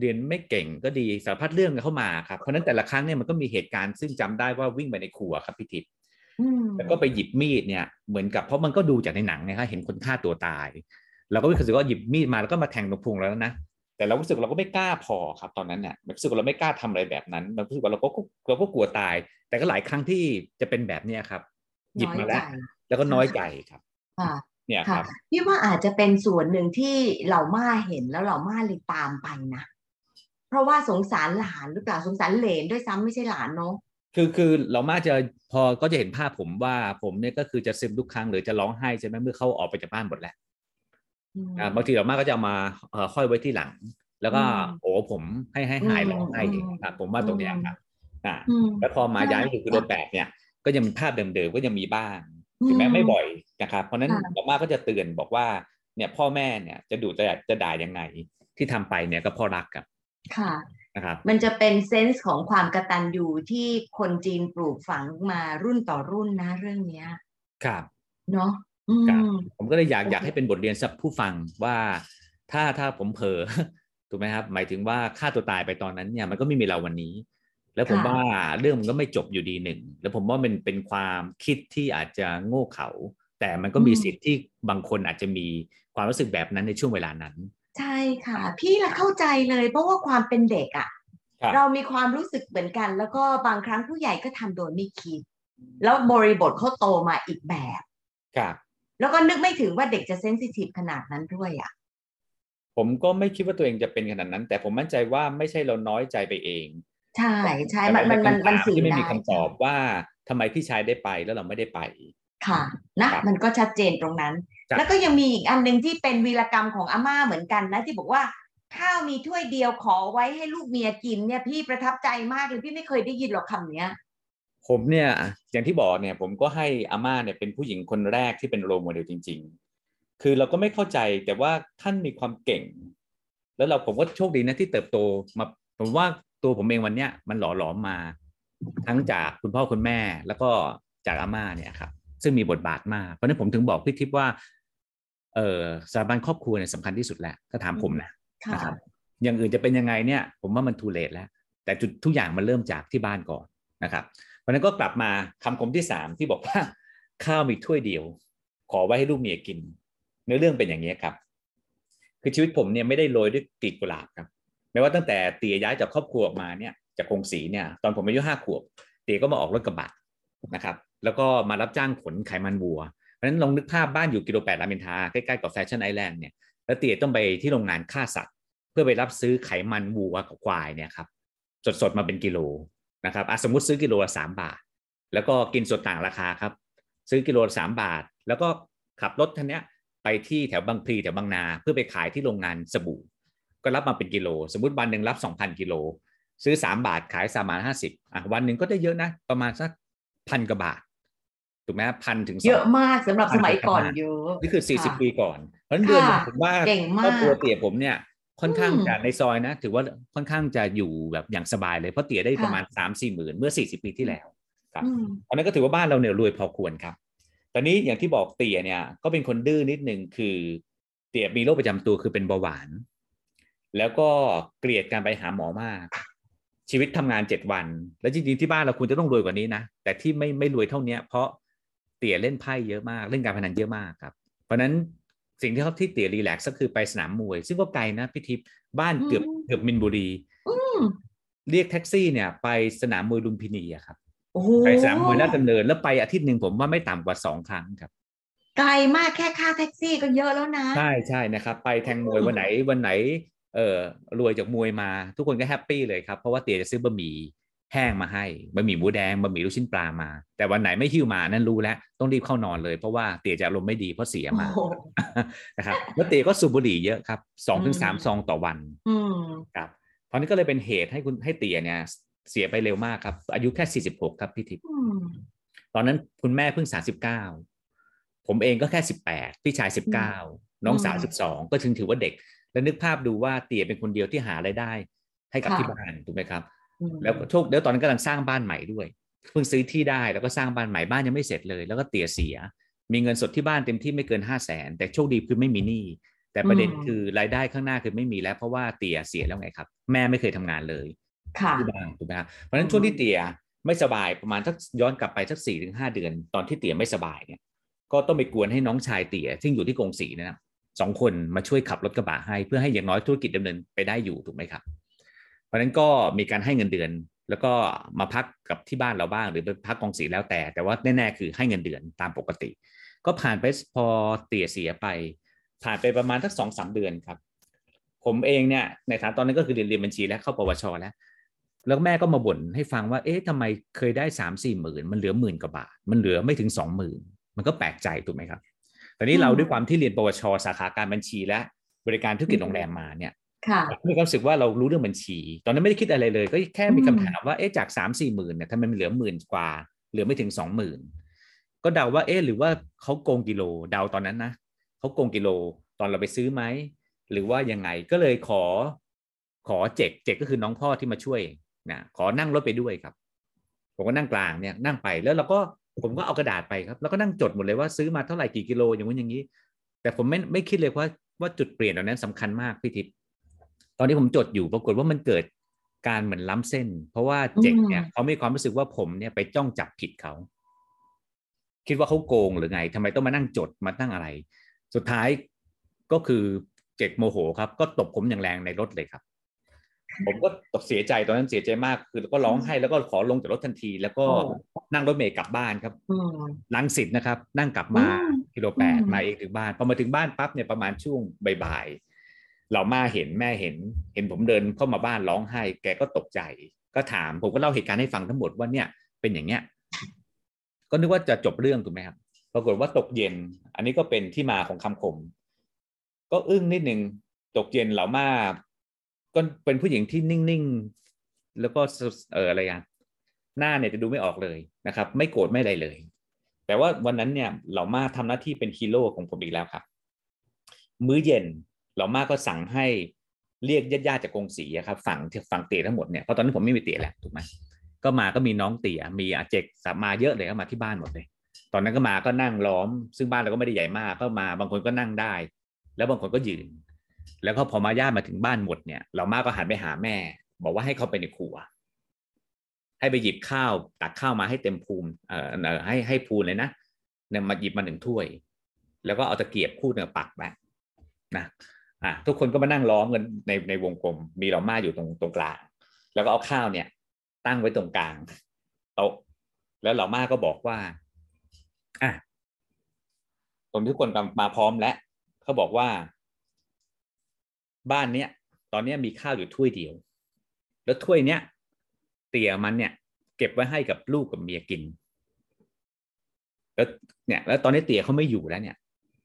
Speaker 2: เรียนไม่เก่งก็ดีสารพัดเรื่องเข้ามาครับเพราะนั้นแต่ละครั้งเนี่ยมันก็มีเหตุการณ์ซึ่งจำได้ว่าวิ่งไปในครัวครับพี่ทิพย์ แล้วก็ไปหยิบมีดเนี่ยเหมือนกับเพราะมันก็ดูจากในหนังนะครับเห็นคนฆ่าตัวตายเราก็รู้สึกว่าหยิบมีดมาแล้วก็มาแทงตรงพุงแล้วนะแต่เรารู้สึกเราก็ไม่กล้าพอครับตอนนั้นเนี่ยรู้สึกว่าเราไม่กล้าทำอะไรแบบนั้นเรารู้สึกว่าเราก็เราก็กลัวตาย แต่ก็หลายครั้งที่จะเป็นแบบเนี้ยครับ หยิบมาแล้ว แล้วก็น้อยใจครับเนี่ยครับ
Speaker 1: พี่ว่าอาจจะเป็นส่วนหนึ่งที่เหล่าม่าเห็นแล้วเหล่าม่าเลยตามไปนะเพราะว่าสงสารหลานหรือเปล่าสงสารเหลนด้วยซ้ำไม่ใช่หลานเนาะ
Speaker 2: คือคือเรามาจะพอก็จะเห็นภาพผมว่าผมเนี่ยก็คือจะซึมทุกครั้งหรือจะร้องไห้ใช่ไหมเมื่อเขาออกไปจากบ้านหมดแล้วบางทีเรามากก็จะมาค่อยไว้ที่หลัง แล้วก็โอ้ผมให้ให้หายร้องไห้ครับผมว่าตรงเนี้ยครับอ่าแล้วพอมาย้ายอยู่กิโลแปดเนี่ย ก็ยังมีภาพเดิมๆก็ยังมีบ้างถึงแม้ไม่บ่อยนะครับเพราะนั้นเรามากก็จะเตือนบอกว่าเนี่ยพ่อแม่เนี่ยจะดูจะจะด่ายังไงที่ทำไปเนี่ยก็เพราะรักกับ
Speaker 1: ค่ะ
Speaker 2: นะครับ
Speaker 1: มันจะเป็นเซนส์ของความกระตันยูที่คนจีนปลูกฝังมารุ่นต่อรุ่นนะเรื่องเนี้ย
Speaker 2: ครับ
Speaker 1: เนาะ
Speaker 2: ผมก็เลยอยากอยากให้เป็นบทเรียนสับผู้ฟังว่าถ้าถ้าผมเผลอถูกไหมครับ หมายถึงว่าฆ่าตัวตายไปตอนนั้นเนี่ยมันก็ไม่มีเราวันนี้ แล้วผมว่าเรื่องมันก็ไม่จบอยู่ดีหนึ่ง แล้วผมว่ามันเป็นความคิดที่อาจจะโง่เขลาแต่มันก็มีสิทธิ์ที่บางคนอาจจะมีความรู้สึกแบบนั้นในช่วงเวลานั้น
Speaker 1: ใช่ค่ะ พี่ละเข้าใจเลยเพราะว่าความเป็นเด็กอะ่ะ เรามีความรู้สึกเหมือนกัน แล้วก็บางครั้งผู้ใหญ่ก็ทำโดยไม่คิด แล้วบริบทเขาโตมาอีกแบบ
Speaker 2: ครับ
Speaker 1: แล้วก็นึกไม่ถึงว่าเด็กจะเซนซิทีฟขนาดนั้นด้วยอะ
Speaker 2: ผมก็ไม่คิดว่าตัวเองจะเป็นขนาดนั้น แต่ผมมั่นใจว่าไม่ใช่เราน้อยใจไปเอง
Speaker 1: ใช่ใช่มันมันมันมันสื่อ
Speaker 2: ได้ไม่มีคำตอบว่าทำไมพี่ชายได้ไปแล้วเราไม่ได้ไป
Speaker 1: ค่ะนะมันก็ชัดเจนตรงนั้น แล้วก็ยังมีอีกอันหนึ่งที่เป็นวีรกรรมของอาม่าเหมือนกันนะ ที่บอกว่าข้าวมีถ้วยเดียวขอไว้ให้ลูกเมียกินเนี่ยพี่ประทับใจมากเลยพี่ไม่เคยได้ยินหรอกคำเนี้ย
Speaker 2: ผมเนี่ยอย่างที่บอกเนี่ยผมก็ให้อาม่าเนี่ยเป็นผู้หญิงคนแรกที่เป็นโรโมเดลจริง ๆ คือเราก็ไม่เข้าใจแต่ว่าท่านมีความเก่ง แล้วเราผมก็โชคดีนะที่เติบโตมาผมว่าตัวผมเองวันเนี้ยมันหล่อหลอมมา ทั้งจากคุณพ่อคุณแม่แล้วก็จากอาม่าเนี่ยครับ ซึ่งมีบทบาทมาก เพราะนั้นผมถึงบอกพี่ทิพย์ว่า เออสถาบันครอบครัวเนี่ยสำคัญที่สุดแหละถ้าถามผมนะนะครับอย่างอื่นจะเป็นยังไงเนี่ย ผมว่ามันทูเลตแล้ว แต่จุดทุกอย่างมันเริ่มจากที่บ้านก่อนนะครับเพราะนั้นก็กลับมาคำคมที่สามที่บอกว่าข้าวมีถ้วยเดียว ขอไว้ให้ลูกเมียกินเนื้อเรื่องเป็นอย่างนี้ครับ คือชีวิตผมเนี่ยไม่ได้โรยด้วยกลีบกุหลาบครับแม้ว่าตั้งแต่เตี่ยย้ายจากครอบครัวออกมาเนี่ยจากกงสีเนี่ยตอนผมอายุห้าขวบ เตี่ยก็มาออกรถกระบะ นะครับแล้วก็มารับจ้างขนไขมันวัวเพราะฉะนั้นลองนึกภาพบ้านอยู่กิโลแปดรามอินทาใกล้ๆกับแฟชั่นไอแลนด์เนี่ยแล้วเตี่ยต้องไปที่โรงงานฆ่าสัตว์ เพื่อไปรับซื้อไขมันวัวกับควายเนี่ยครับสดๆมาเป็นกิโลนะครับสมมติซื้อกิโลละสามบาท แล้วก็กินส่วนต่างราคาครับซื้อกิโลละสามบาท แล้วก็ขับรถทันเนี้ยไปที่แถวบางพลีแถวบางนาเพื่อไปขายที่โรงงานสบู่ ก็รับมาเป็นกิโล สมมติวันหนึ่งรับสองพันกิโล ซื้อสามบาทขายสามบาทห้าสิบอะวันหนึ่งก็ได้เยอะนะ ประมาณสัก พันกว่าบาทถูกไหมพันถึง
Speaker 3: เยอะมากสำหรับสมัยก่อนเยอะ
Speaker 2: นี่คือสี่สิบปีก่อน เพราะฉะนั้นเดือนผมว่า
Speaker 3: เก่งมาก
Speaker 2: ครอบครัวเตี๋ยผมเนี่ยค่อนข้างจะในซอยนะ ถือว่าค่อนข้างจะอยู่แบบอย่างสบายเลยเพราะเตี๋ยได้ประมาณสามสี่หมื่นเมื่อสี่สิบปีที่แล้วครับ
Speaker 3: อืม
Speaker 2: อันนั้นก็ถือว่าบ้านเราเนี่ยรวยพอควรครับตอนนี้อย่างที่บอกเตี๋ยเนี่ยก็เป็นคนดื้อนิดนึงคือเตี๋ยมีโรคประจำตัวคือเป็นเบาหวาน แล้วก็เกลียดการไปหาหมอมาก ชีวิตทำงานเจ็ดวัน แล้วจริงๆที่บ้านเราควรจะต้องรวยกว่านี้นะแต่ที่ไม่ไม่รวยเท่าเนี้ย เพราะเตี๋ยเล่นไพ่เยอะมากเล่นการพนันเยอะมากครับ เพราะฉะนั้นสิ่งที่เขาที่เตี๋ยรีแลกซ์ก็คือไปสนามมวย ซึ่งก็ไกลนะพี่ทิพย์บ้านเกือบ
Speaker 3: อืม
Speaker 2: เกือบมินบุรี
Speaker 3: อืม
Speaker 2: เรียกแท็กซี่เนี่ย ไปสนามมวยลุมพินีอะครับ
Speaker 3: โอ้โห
Speaker 2: ไปสนามมวยราชดำเนินแล้วไปอาทิตย์หนึ่งผมว่าไม่ต่ำกว่าสองครั้งครับ
Speaker 3: ไกลมากแค่ค่าแท็กซี่ก็เยอะแล้วนะ
Speaker 2: ใช่ใช่นะครับ ไปแทงมวย
Speaker 3: อืม
Speaker 2: วันไหนวันไหน เออรวยจากมวยมา ทุกคนก็แฮปปี้เลยครับ เพราะว่าเตี๋ยจะซื้อบะหมี่แห้งมาให้บะหมี่หมูแดงบะหมี่ลูกชิ้นปลามา แต่วันไหนไม่หิ้วมานั่นรู้แล้วต้องรีบเข้านอนเลย เพราะว่าเตี๋ยจะอารมณ์ไม่ดีเพราะเสีย
Speaker 3: โอ้
Speaker 2: มา
Speaker 3: โห
Speaker 2: นะครับแล้วเตี๋ยก็สูบบุหรี่เยอะครับสองถึงสาม
Speaker 3: อืม
Speaker 2: ซองต่อวัน
Speaker 3: อืม
Speaker 2: ครับเพราะนั้นก็เลยเป็นเหตุให้คุณให้เตี๋ยเนี่ย เสียไปเร็วมากครับ อายุแค่สี่สิบหกครับพี่ทิพย์
Speaker 3: อืม
Speaker 2: ตอนนั้นคุณแม่เพิ่งสาสิบเก้าผมเองก็แค่สิบแปดพี่ชายสิบเก้าน้องสาว
Speaker 3: อื
Speaker 2: สิ
Speaker 3: ม
Speaker 2: บสองก็ถึงถือว่าเด็ก แล้วนึกภาพดูว่าเตี๋ยเป็นคนเดียวที่หารายได้ ให้กับ
Speaker 3: ค่ะ
Speaker 2: ที่บ้านถูกไหมครับ
Speaker 3: อืม
Speaker 2: แล้วโชคแล้วตอนนั้นกำลังสร้างบ้านใหม่ด้วยเพิ่งซื้อที่ได้แล้วก็สร้างบ้านใหม่บ้านยังไม่เสร็จเลย แล้วก็เตี๋ยเสีย มีเงินสดที่บ้านเต็มที่ไม่เกินห้าแสนแต่โชคดีคือไม่มีหนี้แต่ประเด็นคือรายได้ข้างหน้าคือไม่มีแล้ว เพราะว่าเตี๋ยเสียแล้วไงครับ แม่ไม่เคยทำงานเลย
Speaker 3: ค่ะ
Speaker 2: ที่บ้านถูกไหมครับเพราะฉะนั้นช่วงที่เตี๋ยไม่สบายประมาณสักย้อนกลับไปสักสี่ถึงห้าเดือน ตอนที่เตี๋ยไม่สบายเนี่ยก็ต้องไปกวนให้น้องชายเตี๋ยซึ่งอยู่ที่กงสีเนยนะ สองคนมาช่วยขับรถกระบะให้ เพื่อให้อย่างน้อยธุรกิจดำเนินไปได้อยู่ถูกไหมครับ เพราะฉะนั้นก็มีการให้เงินเดือน แล้วก็มาพักกับที่บ้านเราบ้าง หรือไปพักกองสีแล้วแต่ แต่ว่าแน่ๆคือให้เงินเดือนตามปกติ ก็ผ่านไปพอเตี๋ยเสียไป ผ่านไปประมาณสักสองสามเดือนครับ ผมเองเนี่ยในฐานตอนนั้นก็คือเรียนเรียนบัญชีแล้วเข้าปวชแล้วแล้วแม่ก็มาบ่นให้ฟังว่า เอ๊ะทำไมเคยได้สามสี่หมื่นมันเหลือหมื่นกว่าบาท มันเหลือไม่ถึงสองหมื่นมันก็แปลกใจถูกไหมครับ อนนี้เรา
Speaker 3: อืม
Speaker 2: ด้วยความที่เรียนปวช สาขาการบัญชีและบริการธุรกิจโรงแรมมาเนี่ย
Speaker 3: ค่ะ
Speaker 2: มีความรู้สึกว่าเรารู้เรื่องบัญชี ตอนนั้นไม่ได้คิดอะไรเลย ก็แค่มี
Speaker 3: อืม
Speaker 2: คำถามว่าเอ๊ะจากสามสี่หมื่นเนี่ยทำไมมันเหลือหมื่นกว่า เหลือไม่ถึงสองหมื่นก็เดาว่าเอ๊ะหรือว่าเขาโกงกิโลเดาตอนนั้นนะเขาโกงกิโลตอนเราไปซื้อไหมหรือว่ายังไงก็เลยขอ ขอเจกเจกก็คือน้องพ่อที่มาช่วยนะขอนั่งรถไปด้วยครับ ผมก็นั่งกลางเนี่ยนั่งไปแล้วเราก็ ผมก็เอากระดาษไปครับ แล้วก็นั่งจดหมดเลยว่าซื้อมาเท่าไหร่กี่กิโลอย่างนู้นอย่างนี้ แต่ผมไม่ไม่คิดเลยว่าว่าจุดเปลี่ยนตรงนั้นสำคัญมากพี่ทิพย์ตอนที่ผมจดอยู่ปรากฏว่ามันเกิดการเหมือนล้ำเส้น เพราะว่าเจกเนี่ย
Speaker 3: อืม
Speaker 2: เขามีความรู้สึกว่าผมเนี่ยไปจ้องจับผิดเขาคิดว่าเขาโกงหรือไงทำไมต้องมานั่งจดมาตั้งอะไร สุดท้ายก็คือเจกโมโหครับ ก็ตบผมอย่างแรงในรถเลยครับ ผมก็ตกเสียใจตอนนั้นเสียใจมากคือก็ร้องไห้แล้วก็ขอลงจากรถทันที แล้วก็
Speaker 3: โอ้
Speaker 2: นั่งรถเมล์กลับบ้านครับ
Speaker 3: อืม
Speaker 2: ลังสิตนะครับ นั่งกลับมา
Speaker 3: อืม
Speaker 2: กิโลแปด
Speaker 3: อืม
Speaker 2: มาเองถึงบ้านพอมาถึงบ้านปั๊บเนี่ยประมาณช่วงบ่ายๆเรามาเห็นแม่เห็น เห็นผมเดินเข้ามาบ้านร้องไห้ แกก็ตกใจ ก็ถาม ผมก็เล่าเหตุการณ์ให้ฟังทั้งหมดว่าเนี่ยเป็นอย่างเนี้ยก็นึกว่าจะจบเรื่องถูกไหมครับ ปรากฏว่าตกเย็น อันนี้ก็เป็นที่มาของคำคม ก็อึ้งนิดนึงตกเย็นเหล่ามา ก็เป็นผู้หญิงที่นิ่งๆ แล้วก็เอออะไรอะหน้าเนี่ยจะดูไม่ออกเลยนะครับ ไม่โกรธไม่อะไรเลย แต่ว่าวันนั้นเนี่ยเหล่ามาทำหน้าที่เป็นฮีโร่ของผมอีกแล้วครับ มื้อเย็นเหล่ามาก็สั่งให้เรียกญาติๆจากกงสีครับฝั่งฝั่งเตี๋ยทั้งหมดเนี่ยเพราะตอนนั้นผมไม่มีเตี๋ยแหละถูกไหมก็มาก็มีน้องเตี๋ยมีอาเจกสามาเยอะเลยก็มาที่บ้านหมดเลย ตอนนั้นก็มาก็นั่งล้อม ซึ่งบ้านเราก็ไม่ได้ใหญ่มากก็มาบางคนก็นั่งได้ แล้วบางคนก็ยืน แล้วก็พอมาญาติมาถึงบ้านหมดเนี่ยเรามาก็หันไปหาแม่ บอกว่าให้เขาไปในครัว ให้ไปหยิบข้าวตักข้าวมาให้เต็มภูมิเอ่อให้ให้พูนเลยนะเนี่ยมาหยิบมาหนึ่งถ้วย แล้วก็เอาตะเกียบคู่เนี่ยปักไปนะอะทุกคนก็มานั่งล้อมกันในในวงกลม มีเหล่าม่าอยู่ตรงตรงกลาง แล้วก็เอาข้าวเนี่ย ตั้งไว้ตรงกลางโต๊ะแล้วเหล่าม่าก็บอกว่าอะตรงทุกคนมาพร้อมแล้วเขาบอกว่า บ้านเนี้ยตอนเนี้ยมีข้าวอยู่ถ้วยเดียว แล้วถ้วยเนี้ยเตี่ยมันเนี่ย เก็บไว้ให้กับลูกกับเมียกิน แล้วเนี่ย แล้วตอนนี้เตี่ยเขาไม่อยู่แล้วเนี่ย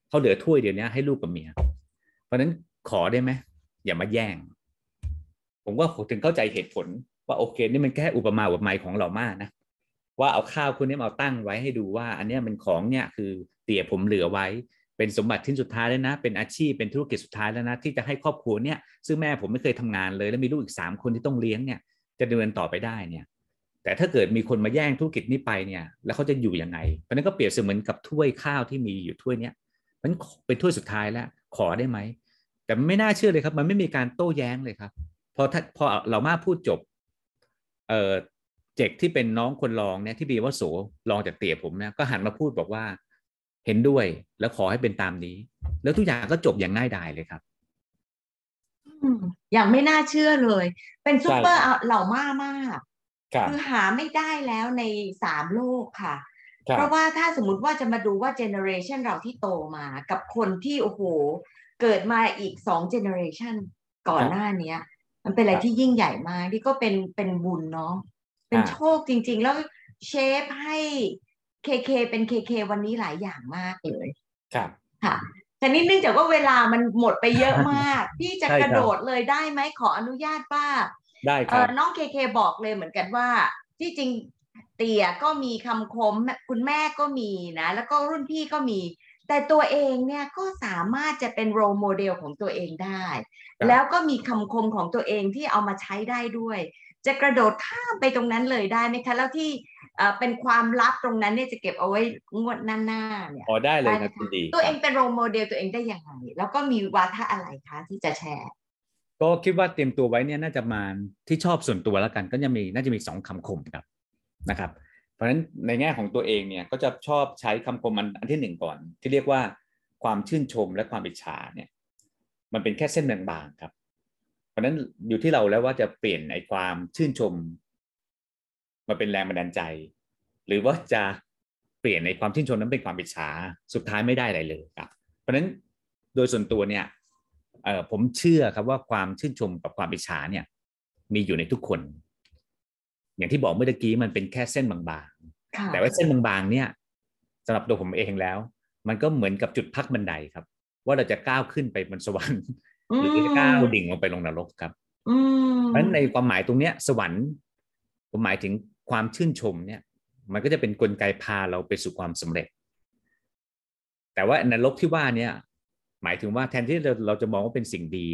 Speaker 2: เขาเหลือถ้วยเดียวนี้ให้ลูกกับเมีย เพราะนั้นขอได้ไหมอย่ามาแย่ง ผมว่าผมถึงเข้าใจเหตุผล ว่าโอเคนี่มันแค่อุปมาอุปไมยของเรามากนะว่าเอาข้าวคุณนี้มาตั้งไว้ให้ดูว่า อันเนี้ยมันของเนี่ยคือเตี่ยผมเหลือไว้ เป็นสมบัติทิ้นสุดท้ายแล้วนะ เป็นอาชีพเป็นธุรกิจสุดท้ายแล้วนะ ที่จะให้ครอบครัวเนี่ยซึ่งแม่ผมไม่เคยทำงานเลย แล้วมีลูกอีกสามคนที่ต้องเลี้ยงเนี่ยจะดำเนินต่อไปได้เนี่ย แต่ถ้าเกิดมีคนมาแย่งธุรกิจนี้ไปเนี่ย แล้วเขาจะอยู่ยังไงเพราะนั้นก็เปรียบเสมือนกับถ้วยข้าวที่มีอยู่ถ้วยเนี้ยมันเป็นถ้วยสุดท้ายแล้ว ขอได้ไหมแต่ไม่น่าเชื่อเลยครับ มันไม่มีการโต้แย้งเลยครับพอพอเรามาพูดจบเออเจ็กที่เป็นน้องคนรองเนี่ยที่มีอาวุโสรองจากเตี่ยผมเนี่ยก็หันมาพูดบอกว่า เห็นด้วยแล้วขอให้เป็นตามนี้ แล้วทุกอย่างก็จบอย่างง่ายดายเลยครับ
Speaker 1: อย่างไม่น่าเชื่อเลย เป็นซูเปอร์เหล่าม่ามากคือหาไม่ได้แล้วในสามโลกค่ะ เพราะว่าถ้าสมมติว่าจะมาดูว่า generation เราที่โตมา กับคนที่โอ้โห เกิดมาอีกสอง generation ก่อนหน้าเนี้ยมันเป็นอะไรที่ยิ่งใหญ่มากที่ก็เป็นเป็นบุญเนาะเป็นโชคจริง ๆ แล้ว shape ให้ เคเคเป็นเคเควันนี้หลายอย่างมากเลย
Speaker 2: ครับ
Speaker 1: ค่ะแต่นี่เนื่องจากว่าเวลามันหมดไปเยอะมาก พี่จะกระโดดเลยได้ไหมขออนุญาตว่า
Speaker 2: ได้ครับ
Speaker 1: น้องเคเคบอกเลยเหมือนกันว่า ที่จริงเตี่ยก็มีคำคมคุณแม่ก็มีนะ แล้วก็รุ่นพี่ก็มี แต่ตัวเองเนี่ยก็สามารถจะเป็น role model ของตัวเองได้ แล้วก็มีคำคมของตัวเองที่เอามาใช้ได้ด้วย จะกระโดดข้ามไปตรงนั้นเลยได้ไหมคะ แล้วที่ เป็นความลับตรงนั้นเนี่ยจะเก็บเอาไว้งวดหน้าๆเนี่ย
Speaker 2: อ๋อได้เลยครับดี
Speaker 1: ตัวเองเป็น role model ตัวเองได้ยังไง แล้วก็มีวาทะอะไรคะที่จะแชร์
Speaker 2: ก็คิดว่าเตรียมตัวไว้เนี่ยน่าจะมาที่ชอบส่วนตัวแล้วกัน ก็จะมีน่าจะมีสองคำคมครับนะครับ เพราะฉะนั้นในแง่ของตัวเองเนี่ยก็จะชอบใช้คำคมมันอันที่หนึ่งก่อน ที่เรียกว่าความชื่นชมและความอิจฉาเนี่ยมันเป็นแค่เส้นบางๆครับ เพราะฉะนั้นอยู่ที่เราแล้วว่าจะเปลี่ยนในความชื่นชม มาเป็นแรงบันดาลใจ หรือว่าจะเปลี่ยนในความชื่นชมนั้นเป็นความอิจฉาสุดท้ายไม่ได้อะไรเลยครับ เพราะฉะนั้นโดยส่วนตัวเนี่ยเออผมเชื่อครับว่าความชื่นชมกับความอิจฉาเนี่ย มีอยู่ในทุกคน อย่างที่บอกเมื่อกี้มันเป็นแค่เส้นบางๆ แต่ว่าเส้นบางๆ เนี่ยสำหรับตัวผมเองแล้ว มันก็เหมือนกับจุดพักบันไดครับ ว่าเราจะก้าวขึ้นไปบนสวรรค์หรือจะก้าวดิ่งลงไปลงนรกครับเพราะฉะนั้นในความหมายตรงเนี้ย สวรรค์ผมหมายถึง ความชื่นชมเนี่ย มันก็จะเป็นนกลไกพาเราไปสู่ความสำเร็จ แต่ว่านรกที่ว่าเนี่ย หมายถึงว่าแทนที่เราเราจะมองว่าเป็นสิ่งดี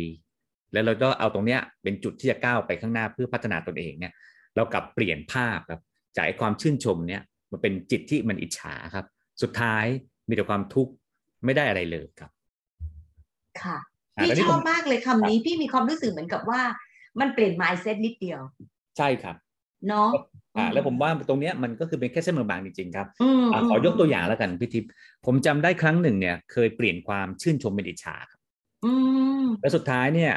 Speaker 2: แล้วเราก็เอาตรงเนี้ยเป็นจุดที่จะก้าวไปข้างหน้าเพื่อพัฒนาตนเองเนี่ย เรากลับเปลี่ยนภาพครับจากความชื่นชมเนี่ยมันเป็นจิตที่มันอิจฉาครับ สุดท้ายมีแต่ความทุกข์ไม่ได้อะไรเลยครับ
Speaker 1: ค่ะพี่ชอบมากเลยคำนี้พี่มีความรู้สึกเหมือนกับว่า มันเปลี่ยน mindset นิดเดียว
Speaker 2: ใช่ครับ
Speaker 1: เนาะ
Speaker 2: อ่าแล้วผมว่าตรงเนี้ยมันก็คือเป็นแค่เส้นบางๆจริงๆครับอขอยกตัวอย่างแล้วกันพี่ทิพย์ผมจำได้ครั้งหนึ่งเนี่ยเคยเปลี่ยนความชื่นชมเป็นอิจฉาครับแล้วสุดท้ายเนี่ย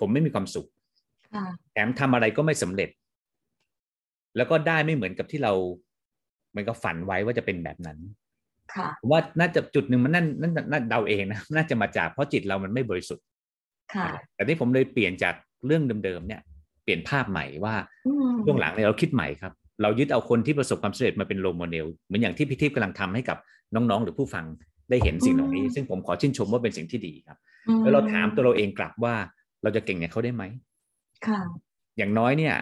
Speaker 2: ผมไม่มีความสุขแถมทำอะไรก็ไม่สำเร็จ แล้วก็ได้ไม่เหมือนกับที่เราเหมือนกับฝันไว้ว่าจะเป็นแบบนั้น
Speaker 1: ค่ะ
Speaker 2: ว่าน่าจะจุดหนึ่งมันนั่นนั่นน่าเดาเองนะน่าจะมาจากเพราะจิตเรามันไม่บริสุทธิ์
Speaker 1: ค่ะ
Speaker 2: แต่ที่ผมเลยเปลี่ยนจากเรื่องเดิมๆเนี่ย เปลี่ยนภาพใหม่ว่าช่วงหลังเนี่ยเราคิดใหม่ครับ เรายึดเอาคนที่ประสบความสำเร็จมาเป็นโรโมเดลเหมือนอย่างที่พี่ทิพย์กำลังทำให้กับน้องๆ หรือผู้ฟังได้เห็นสิ่งเหล่านี้ ซึ่งผมขอชื่นชมว่าเป็นสิ่งที่ดีครับ แล้วเราถามตัวเราเองกลับว่าเราจะเก่งอย่างเขาได้ไหม
Speaker 1: ค่ะ
Speaker 2: อย่างน้อยเนี่ย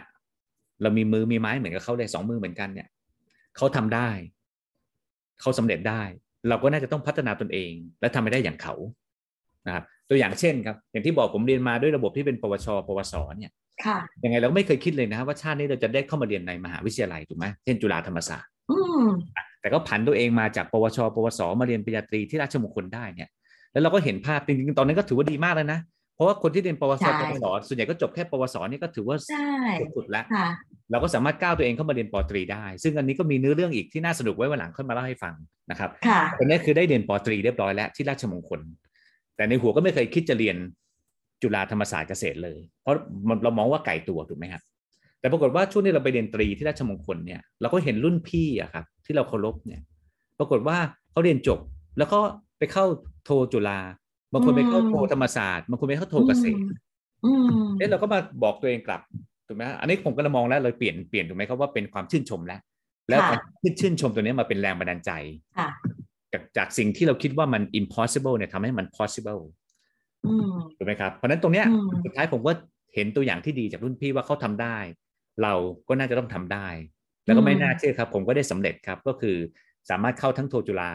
Speaker 2: เรามีมือมีไม้เหมือนกับเขาได้สองมือเหมือนกันเนี่ยเขาทำได้เขาสำเร็จได้ เราก็น่าจะต้องพัฒนาตนเอง และทำให้ได้อย่างเขานะครับตัวอย่างเช่นครับ อย่างที่บอกผมเรียนมาด้วยระบบที่เป็นปวช ปวสเนี่ย
Speaker 1: ค่ะ
Speaker 2: ยังไงเราไม่เคยคิดเลยนะครับว่าชาตินี้เราจะได้เข้ามาเรียนในมหาวิทยาลัยถูกไหมเช่นจุฬาธรรมศาสตร์
Speaker 1: อืม
Speaker 2: แต่ก็ผันตัวเองมาจากปวช ปวส มาเรียนปริญญาตรีที่ราชมงคลได้เนี่ย แล้วเราก็เห็นภาพจริงๆตอนนั้นก็ถือว่าดีมากแล้วนะผราะว่าคนที่เรียนปวส ปวส ส่วนใหญ่ก็จบแค่ปวส นี่ก็ถือว่าสุดแล้วเราก็สามารถก้าวตัวเองเข้ามาเรียนปตรีได้ ซึ่งอันนี้ก็มีเนื้อเรื่องอีกที่น่าสนุกไว้วันหลังค่อยมาเล่าให้ฟังนะครับตอนนี้คือได้เรียนปตรีเรียบร้อยแล้วที่ราชมงคล แต่ในหัวก็ไม่เคยคิดจะเรียน จุฬาธรรมศาสตร์เกษตรเลย เพราะเรามองว่าไก่ตัวถูกไหมครับแต่ปรากฏว่าช่วงที่เราไปเรียนตรีที่ราชมงคลเนี่ยเราก็เห็นรุ่นพี่อะครับที่เราเคารพเนี่ยปรากฏว่าเขาเรียนจบแล้วก็ไปเข้าโทจุฬาบางคนไปเข้าโทธรรมศาสตร์บางคนไปเข้าโทเกษตรเอ๊ะเราก็มาบอกตัวเองกลับถูกไหมอันนี้ผมก็เลยมองแล้วเลยเปลี่ยนเปลี่ยนถูกไหมครับว่าเป็นความชื่นชมแล้ว แล้วชื่นชื่นชมตัวนี้มาเป็นแรงบันดาลใจจากจากสิ่งที่เราคิดว่ามัน impossible เนี่ยทำให้มัน possible ถูกไหมครับเพราะนั้นตรงเนี้ยสุดท้ายผมก็เห็นตัวอย่างที่ดีจากรุ่นพี่ว่าเขาทำได้ เราก็น่าจะต้องทำได้ แล้วก็ไม่น่าเชื่อครับ ผมก็ได้สำเร็จครับก็คือสามารถเข้าทั้งโทจุฬา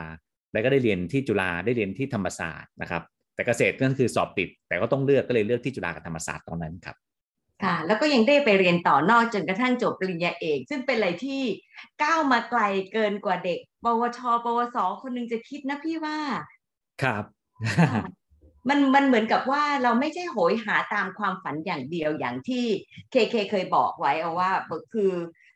Speaker 2: แล้วก็ได้เรียนที่จุฬาได้เรียนที่ธรรมศาสตร์นะครับ แต่เกษตรก็คือสอบติด แต่ก็ต้องเลือกก็เลยเลือกที่จุฬากับธรรมศาสตร์ตอนนั้นครับ
Speaker 3: ค่ะ แล้วก็ยังได้ไปเรียนต่อนอกจนกระทั่งจบปริญญาเอก ซึ่งเป็นอะไรที่ก้าวมาไกลเกินกว่าเด็ก ปวช ปวส คนนึงจะคิดนะพี่ว่า
Speaker 2: ครับ
Speaker 3: มันมันเหมือนกับว่าเราไม่ใช่โหยหาตามความฝันอย่างเดียวอย่างที่เคเคเคยบอกไว้เอาว่าคือ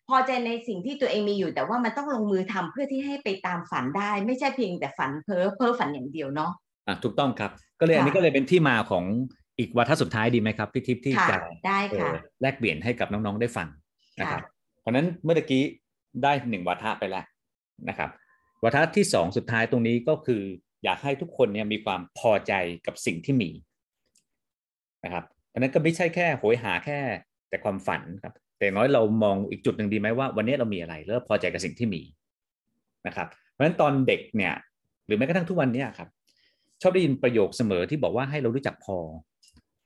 Speaker 3: พอใจในสิ่งที่ตัวเองมีอยู่แต่ว่ามันต้องลงมือทำเพื่อที่ให้ไปตามฝันได้ ไม่ใช่เพียงแต่ฝันเพ้อเพ้อฝันอย่างเดียวเนาะ
Speaker 2: อะถูกต้องครับ ก็เลยอันนี้ก็เลยเป็นที่มาของอีกวาทสุดท้ายดีไหมครับพี่ทิพย์ที่จะ
Speaker 3: ได้ค่ะ
Speaker 2: แลกเปลี่ยนให้กับน้องๆได้ฟังนะครับเพราะนั้นเมื่อกี้ได้หนึ่งวาทะไปแล้วนะครับวาทะที่สองสุดท้ายตรงนี้ก็คือ อยากให้ทุกคนเนี่ยมีความพอใจกับสิ่งที่มีนะครับเพราะนั้นก็ไม่ใช่แค่โหยหาแค่ แต่ความฝันครับ แต่น้อยเรามองอีกจุดหนึ่งดีไหมว่า วันนี้เรามีอะไรแล้วพอใจกับสิ่งที่มีนะครับ เพราะฉะนั้นตอนเด็กเนี่ย หรือแม้กระทั่งทุกวันเนี้ครับ ชอบได้ยินประโยคเสมอที่บอกว่าให้เรารู้จักพอ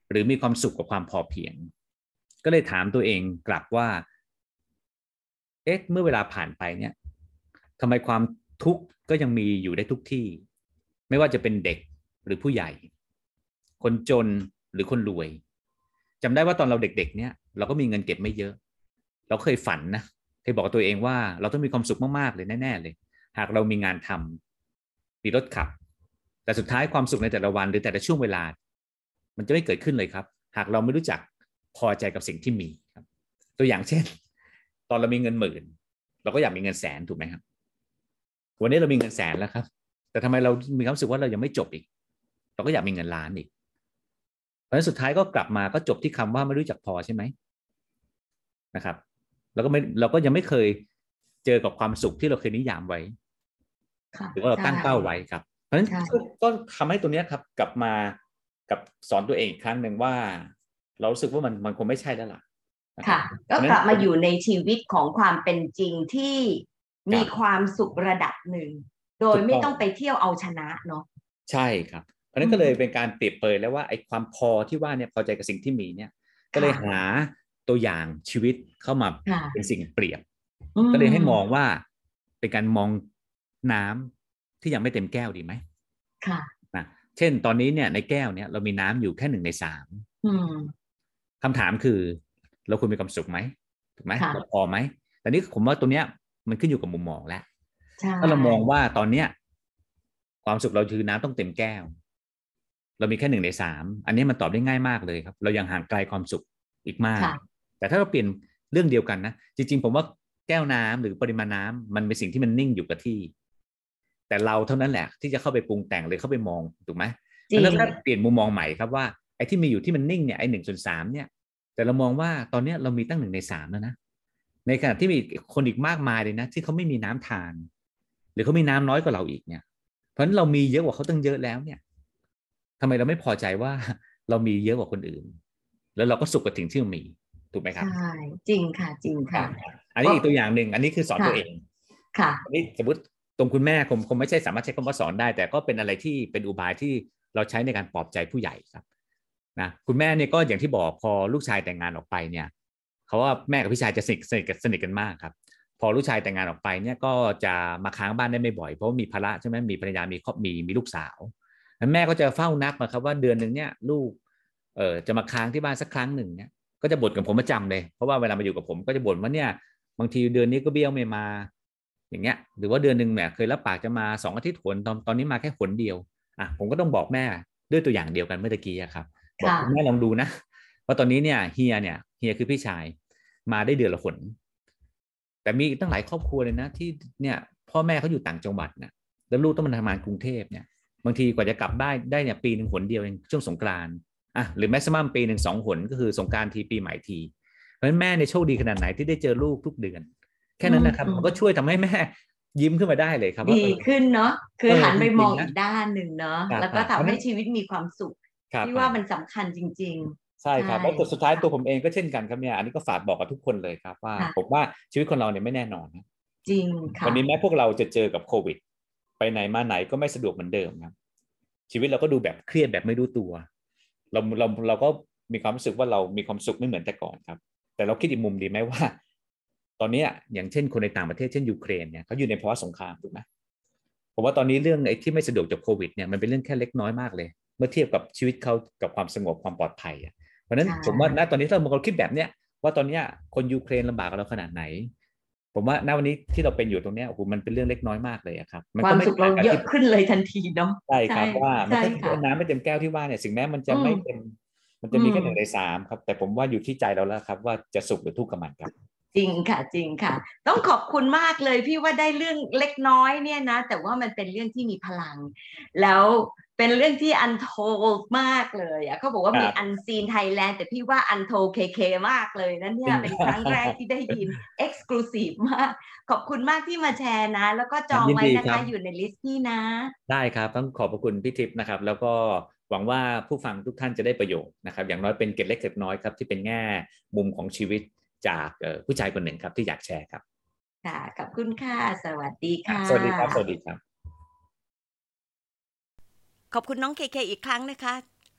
Speaker 2: หรือมีความสุขกับความพอเพียง ก็เลยถามตัวเองกลับว่า เอ๊ะเมื่อเวลาผ่านไปเนี่ยทำไมความทุกข์ก็ยังมีอยู่ได้ทุกที่ ไม่ว่าจะเป็นเด็กหรือผู้ใหญ่ คนจนหรือคนรวยจำได้ว่าตอนเราเด็กๆ เนี่ย เราก็มีเงินเก็บไม่เยอะ เราเคยฝันนะเคยบอกตัวเองว่าเราต้องมีความสุขมากๆเลยแน่ๆเลย หากเรามีงานทำมีรถขับ แต่สุดท้ายความสุขในแต่ละวันหรือแต่ละช่วงเวลา มันจะไม่เกิดขึ้นเลยครับ หากเราไม่รู้จักพอใจกับสิ่งที่มีครับ ตัวอย่างเช่น ตอนเรามีเงินหมื่น เราก็อยากมีเงินแสนถูกไหมครับ วันนี้เรามีเงินแสนแล้วครับ แต่ทำไมเรามีความรู้สึกว่าเรายังไม่จบอีก เราก็อยากมีเงินล้านอีกเพราะฉะนั้นสุดท้ายก็กลับมาก็จบที่คำว่าไม่รู้จักพอใช่ไหมนะครับ แล้วก็ไม่เราก็ยังไม่เคยเจอกับความสุขที่เราเคยนิยามไว้หรือว่าเราตั้งเป้าไว้ครับ เพราะฉะนั้นก็ทำให้ตัวนี้ครับ กลับมากับสอนตัวเองอีกครั้งหนึ่งว่า เรารู้สึกว่ามันมันคงไม่ใช่แล้วล่ะ
Speaker 3: ค่ะ ก็กลับมาอยู่ในชีวิตของความเป็นจริงที่มีความสุขระดับหนึ่ง โดยไม่ต้องไปเที่ยวเอาชนะเนาะ
Speaker 2: ใช่ครับเพราะนั้นก็เลยเป็นการเปรียบเปยแล้วว่าไอ้ความพอที่ว่าเนี่ยพอใจกับสิ่งที่มีเนี่ย ก็เลยหาตัวอย่างชีวิตเข้ามาเป็นสิ่งเปรียบ ก็เลยให้มองว่าเป็นการมองน้ำที่ยังไม่เต็มแก้วดีไหม
Speaker 3: ค่ะ
Speaker 2: นะเช่นตอนนี้เนี่ยในแก้วเนี่ยเรามีน้ำอยู่แค่หนึ่งในสามคำถามคือ เราควรมีความสุขไหมถูกไหมพอไหมแต่นี้ผมว่าตัวเนี้ยมันขึ้นอยู่กับมุมมองแล้ว ถ้าเรามองว่าตอนเนี้ย ความสุขเราคือน้ำต้องเต็มแก้ว เรามีแค่หนึ่งในสามอันนี้มันตอบได้ง่ายมากเลยครับ เรายังห่างไกลความสุขอีกมาก แต่ถ้าเราเปลี่ยนเรื่องเดียวกันนะจริง ๆ ผมว่าแก้วน้ำหรือปริมาณน้ำมันเป็นสิ่งที่มันนิ่งอยู่กับที่ แต่เราเท่านั้นแหละที่จะเข้าไปปรุงแต่งเลยเข้าไปมองถูกไหมแล้วถ้าเปลี่ยนมุมมองใหม่ครับว่าไอ้ที่มีอยู่ที่มันนิ่งเนี่ยไอ้หนึ่งส่วนสามเนี่ย แต่เรามองว่าตอนเนี้ยเรามีตั้งหนึ่งในสามแล้วนะในขณะที่มีคนอีกมากมายเลยนะ ที่เขาไม่มีน้ำทาน หรือเขามีน้ำน้อยกว่าเราอีกเนี่ย เพราะฉะนั้นเรามีเยอะกว่าเขาตั้งเยอะแล้วเนี่ยทำไมเราไม่พอใจว่าเรามีเยอะกว่าคนอื่น แล้วเราก็สุขกับสิ่งที่เรามีถูกไหมครับ
Speaker 3: ใช่จริงค่ะจริงค่ะ
Speaker 2: อันนี้อีกตัวอย่างหนึ่งอันนี้คือสอนตัวเอง
Speaker 3: ค่ะ
Speaker 2: อันนี้สมมติตรงคุณแม่คงคงไม่ใช่สามารถใช้คำว่าสอนได้ แต่ก็เป็นอะไรที่เป็นอุบายที่เราใช้ในการปลอบใจผู้ใหญ่ครับนะคุณแม่เนี่ยก็อย่างที่บอกพอลูกชายแต่งงานออกไปเนี่ยเขาว่าแม่กับพี่ชายจะสนิทสนิทกันสนิทกันมากครับพ อลูกชายแต่งงานออกไปเนี่ยก็จะมาค้างบ้านได้ไม่บ่อยเพราะมีภาระใช่ไหมมีภรรยามีครอบมีมีลูกสาวนั้นแม่ก็จะเฝ้านักมาครับว่าเดือนหนึ่งเนี่ยลูกเออจะมาค้างที่บ้านสักครั้งหนึ่งเนี่ยก็จะบ่นกับผมประจำเลย เพราะว่าเวลามาอยู่กับผมก็จะบ่นว่าเนี่ยบางทีเดือนนี้ก็เบี้ยวไม่มา อย่างเงี้ย หรือว่าเดือนหนึ่งแหมเคยรับปากจะมาสองอาทิตย์หนตอนตอนนี้มาแค่หนเดียวอะผมก็ต้องบอกแม่ด้วยตัวอย่างเดียวกันเมื่อกี้ครับบอกคุณแม่ลองดูนะว่าตอนนี้เนี่ยเฮียเนี่ยเฮียคือพี่ชายมาได้เดือนละหน แต่มีตั้งหลายครอบครัวเลยนะ ที่เนี่ยพ่อแม่เขาอยู่ต่างจังหวัดนะแล้วลูกต้องมาทำงานกรุงเทพเนี่ยบางทีกว่าจะกลับได้ได้เนี่ยปีหนึ่งหนเดียวเองช่วงสงกรานต์อะหรือแม็กซิมัมปีหนึ่งสองหนก็คือสงการทีปีใหม่ที เพราะฉะนั้นแม่ในโชคดีขนาดไหนที่ได้เจอลูกทุกเดือน แค่นั้นนะครับมันก็ช่วยทำให้แม่ยิ้มขึ้นมาได้เลยครับ
Speaker 3: ดีขึ้นเนาะคือหันไปมองอีกด้านหนึ่งเนาะแล้วก็ทำให้ชีวิตมีความสุขที่ว่ามันสำคัญจริง
Speaker 2: ๆ ใช่ครับแล้วสุดท้ายตัวผมเองก็เช่นกันครับเนี่ยอันนี้ก็ฝากบอกกับทุกคนเลยครับว่าผมว่าชีวิตคนเราเนี่ยไม่แน่นอนนะ
Speaker 3: จริงค่ะ
Speaker 2: วันนี้แม้พวกเราจะเจอกับโควิด ไปไหนมาไหนก็ไม่สะดวกเหมือนเดิมครับ ชีวิตเราก็ดูแบบเครียดแบบไม่รู้ตัว เราเราเราก็มีความรู้สึกว่าเรามีความสุขไม่เหมือนแต่ก่อนครับ แต่เราคิดอีกมุมดีไหมว่า ตอนนี้อย่างเช่นคนในต่างประเทศเช่นยูเครนเนี่ยเขาอยู่ในภาวะสงครามถูกไหมผมว่าตอนนี้เรื่องไอ้ที่ไม่สะดวกจากโควิดเนี่ยมันเป็นเรื่องแค่เล็กน้อยมากเลย เมื่อเทียบกับชีวิตเขากับความสงบความปลอดภัยอะเพ ราะนั้นผมว่าณตอนนี้ถ้าเราคิดแบบเนี้ยว่าตอนนี้คนยูเครนลำบากกับเราขนาดไหน ผมว่าณวันนี้ที่เราเป็นอยู่ตรงนี้โอ้โหมันเป็นเรื่องเล็กน้อยมากเลยครับ
Speaker 3: ความสุขเราเยอะขึ้นเลยทันทีเนาะ
Speaker 2: ใช่ครับว่ามันก็น้ำไม่เต็มแก้วที่ว่าเนี่ยสิ่งแม้มันจะไม่เป็นมันจะมีแค่หนึ่งในสามครับ แต่ผมว่าอยู่ที่ใจเราแล้วครับ ว่าจะสุขหรือทุกข์กับมันครับ
Speaker 3: จริงค่ะจริงค่ะ ต้องขอบคุณมากเลยพี่ว่าได้เรื่องเล็กน้อยเนี่ยนะ แต่ว่ามันเป็นเรื่องที่มีพลัง แล้ว เป็นเรื่องที่ untold มากเลยอะเขาบอกว่ามี unseen Thailand แต่พี่ว่า untold เคเคมากเลยนั่นเนี่ยเป็นครั้งแรกที่ได้ยิน exclusive มาก ขอบคุณมากที่มาแชร์นะ แล้วก็จองไว้นะคะอยู่ใน list พี่นะ
Speaker 2: ได้ครับต้องขอบพระคุณพี่ทิพย์นะครับ แล้วก็หวังว่าผู้ฟังทุกท่านจะได้ประโยชน์นะครับอย่างน้อยเป็นเกร็ดเล็กเกร็ดน้อยครับที่เป็นแง่มุมของชีวิตจากผู้ชายคนหนึ่งครับที่อยากแชร์ครับ
Speaker 3: ค่ะขอบคุณค่ะสวัสดีค่ะ
Speaker 2: สวัสดีครับสวัสดีครับ
Speaker 1: ขอบคุณน้องเคเคอีกครั้งนะคะ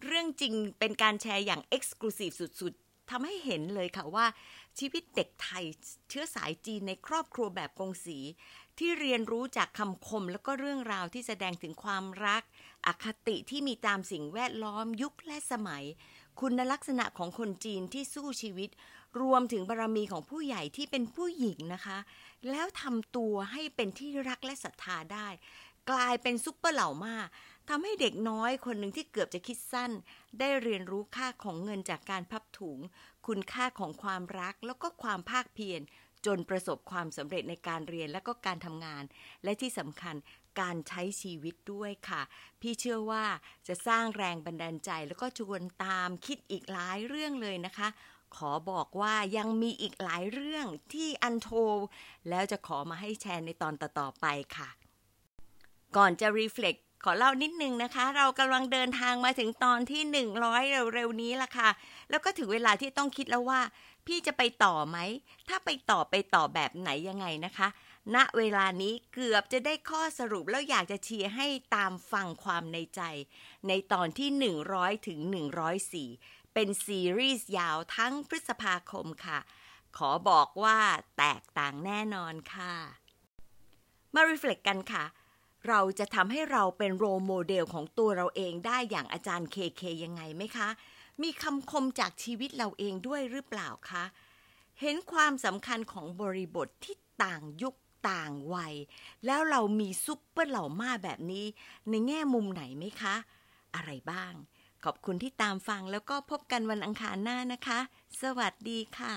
Speaker 1: เรื่องจริงเป็นการแชร์อย่างเอ็กซ์คลูซีฟสุดๆทำให้เห็นเลยค่ะว่า ชีวิตเด็กไทยเชื้อสายจีนในครอบครัวแบบกงสี ที่เรียนรู้จากคำคมแล้วก็เรื่องราวที่แสดงถึงความรัก อคติที่มีตามสิ่งแวดล้อมยุคและสมัย คุณลักษณะของคนจีนที่สู้ชีวิต รวมถึงบารรมีของผู้ใหญ่ที่เป็นผู้หญิงนะคะ แล้วทำตัวให้เป็นที่รักและศรัทธาได้ กลายเป็นซุปเปอร์เหล่ามา ทำให้เด็กน้อยคนหนึ่งที่เกือบจะคิดสั้น ได้เรียนรู้ค่าของเงินจากการพับถุง คุณค่าของความรักแล้วก็ความภาคเพียรจนประสบความสำเร็จในการเรียนและก็การทำงาน และที่สำคัญการใช้ชีวิตด้วยค่ะ พี่เชื่อว่าจะสร้างแรงบันดาลใจ แล้วก็ชวนตามคิดอีกหลายเรื่องเลยนะคะ ขอบอกว่ายังมีอีกหลายเรื่องที่อันโทแล้วจะขอมาให้แชร์ในตอนต่อๆไปค่ะ ก่อนจะรีเฟล็ก ขอเล่านิดนึงนะคะ เรากำลังเดินทางมาถึงตอนที่ 100 เร็วๆนี้ละค่ะ แล้วก็ถึงเวลาที่ต้องคิดแล้วว่า พี่จะไปต่อไหม ถ้าไปต่อไปต่อแบบไหนยังไงนะคะ ณเวลานี้เกือบจะได้ข้อสรุปแล้วอยากจะเชียร์ให้ตามฟังความในใจ ในตอนที่ 100 ถึง 104 เป็นซีรีส์ยาวทั้งพฤษภาคมค่ะ ขอบอกว่าแตกต่างแน่นอนค่ะ มา reflect กันค่ะ เราจะทำให้เราเป็น role model ของตัวเราเองได้อย่างอาจารย์เคเคยังไงไหมคะ มีคำคมจากชีวิตเราเองด้วยหรือเปล่าคะ เห็นความสำคัญของบริบทที่ต่างยุคต่างวัย แล้วเรามีซุปเปอร์เหล่ามาแบบนี้ ในแง่มุมไหนไหมคะ อะไรบ้าง ขอบคุณที่ตามฟังแล้วก็พบกันวันอังคารหน้านะคะ สวัสดีค่ะ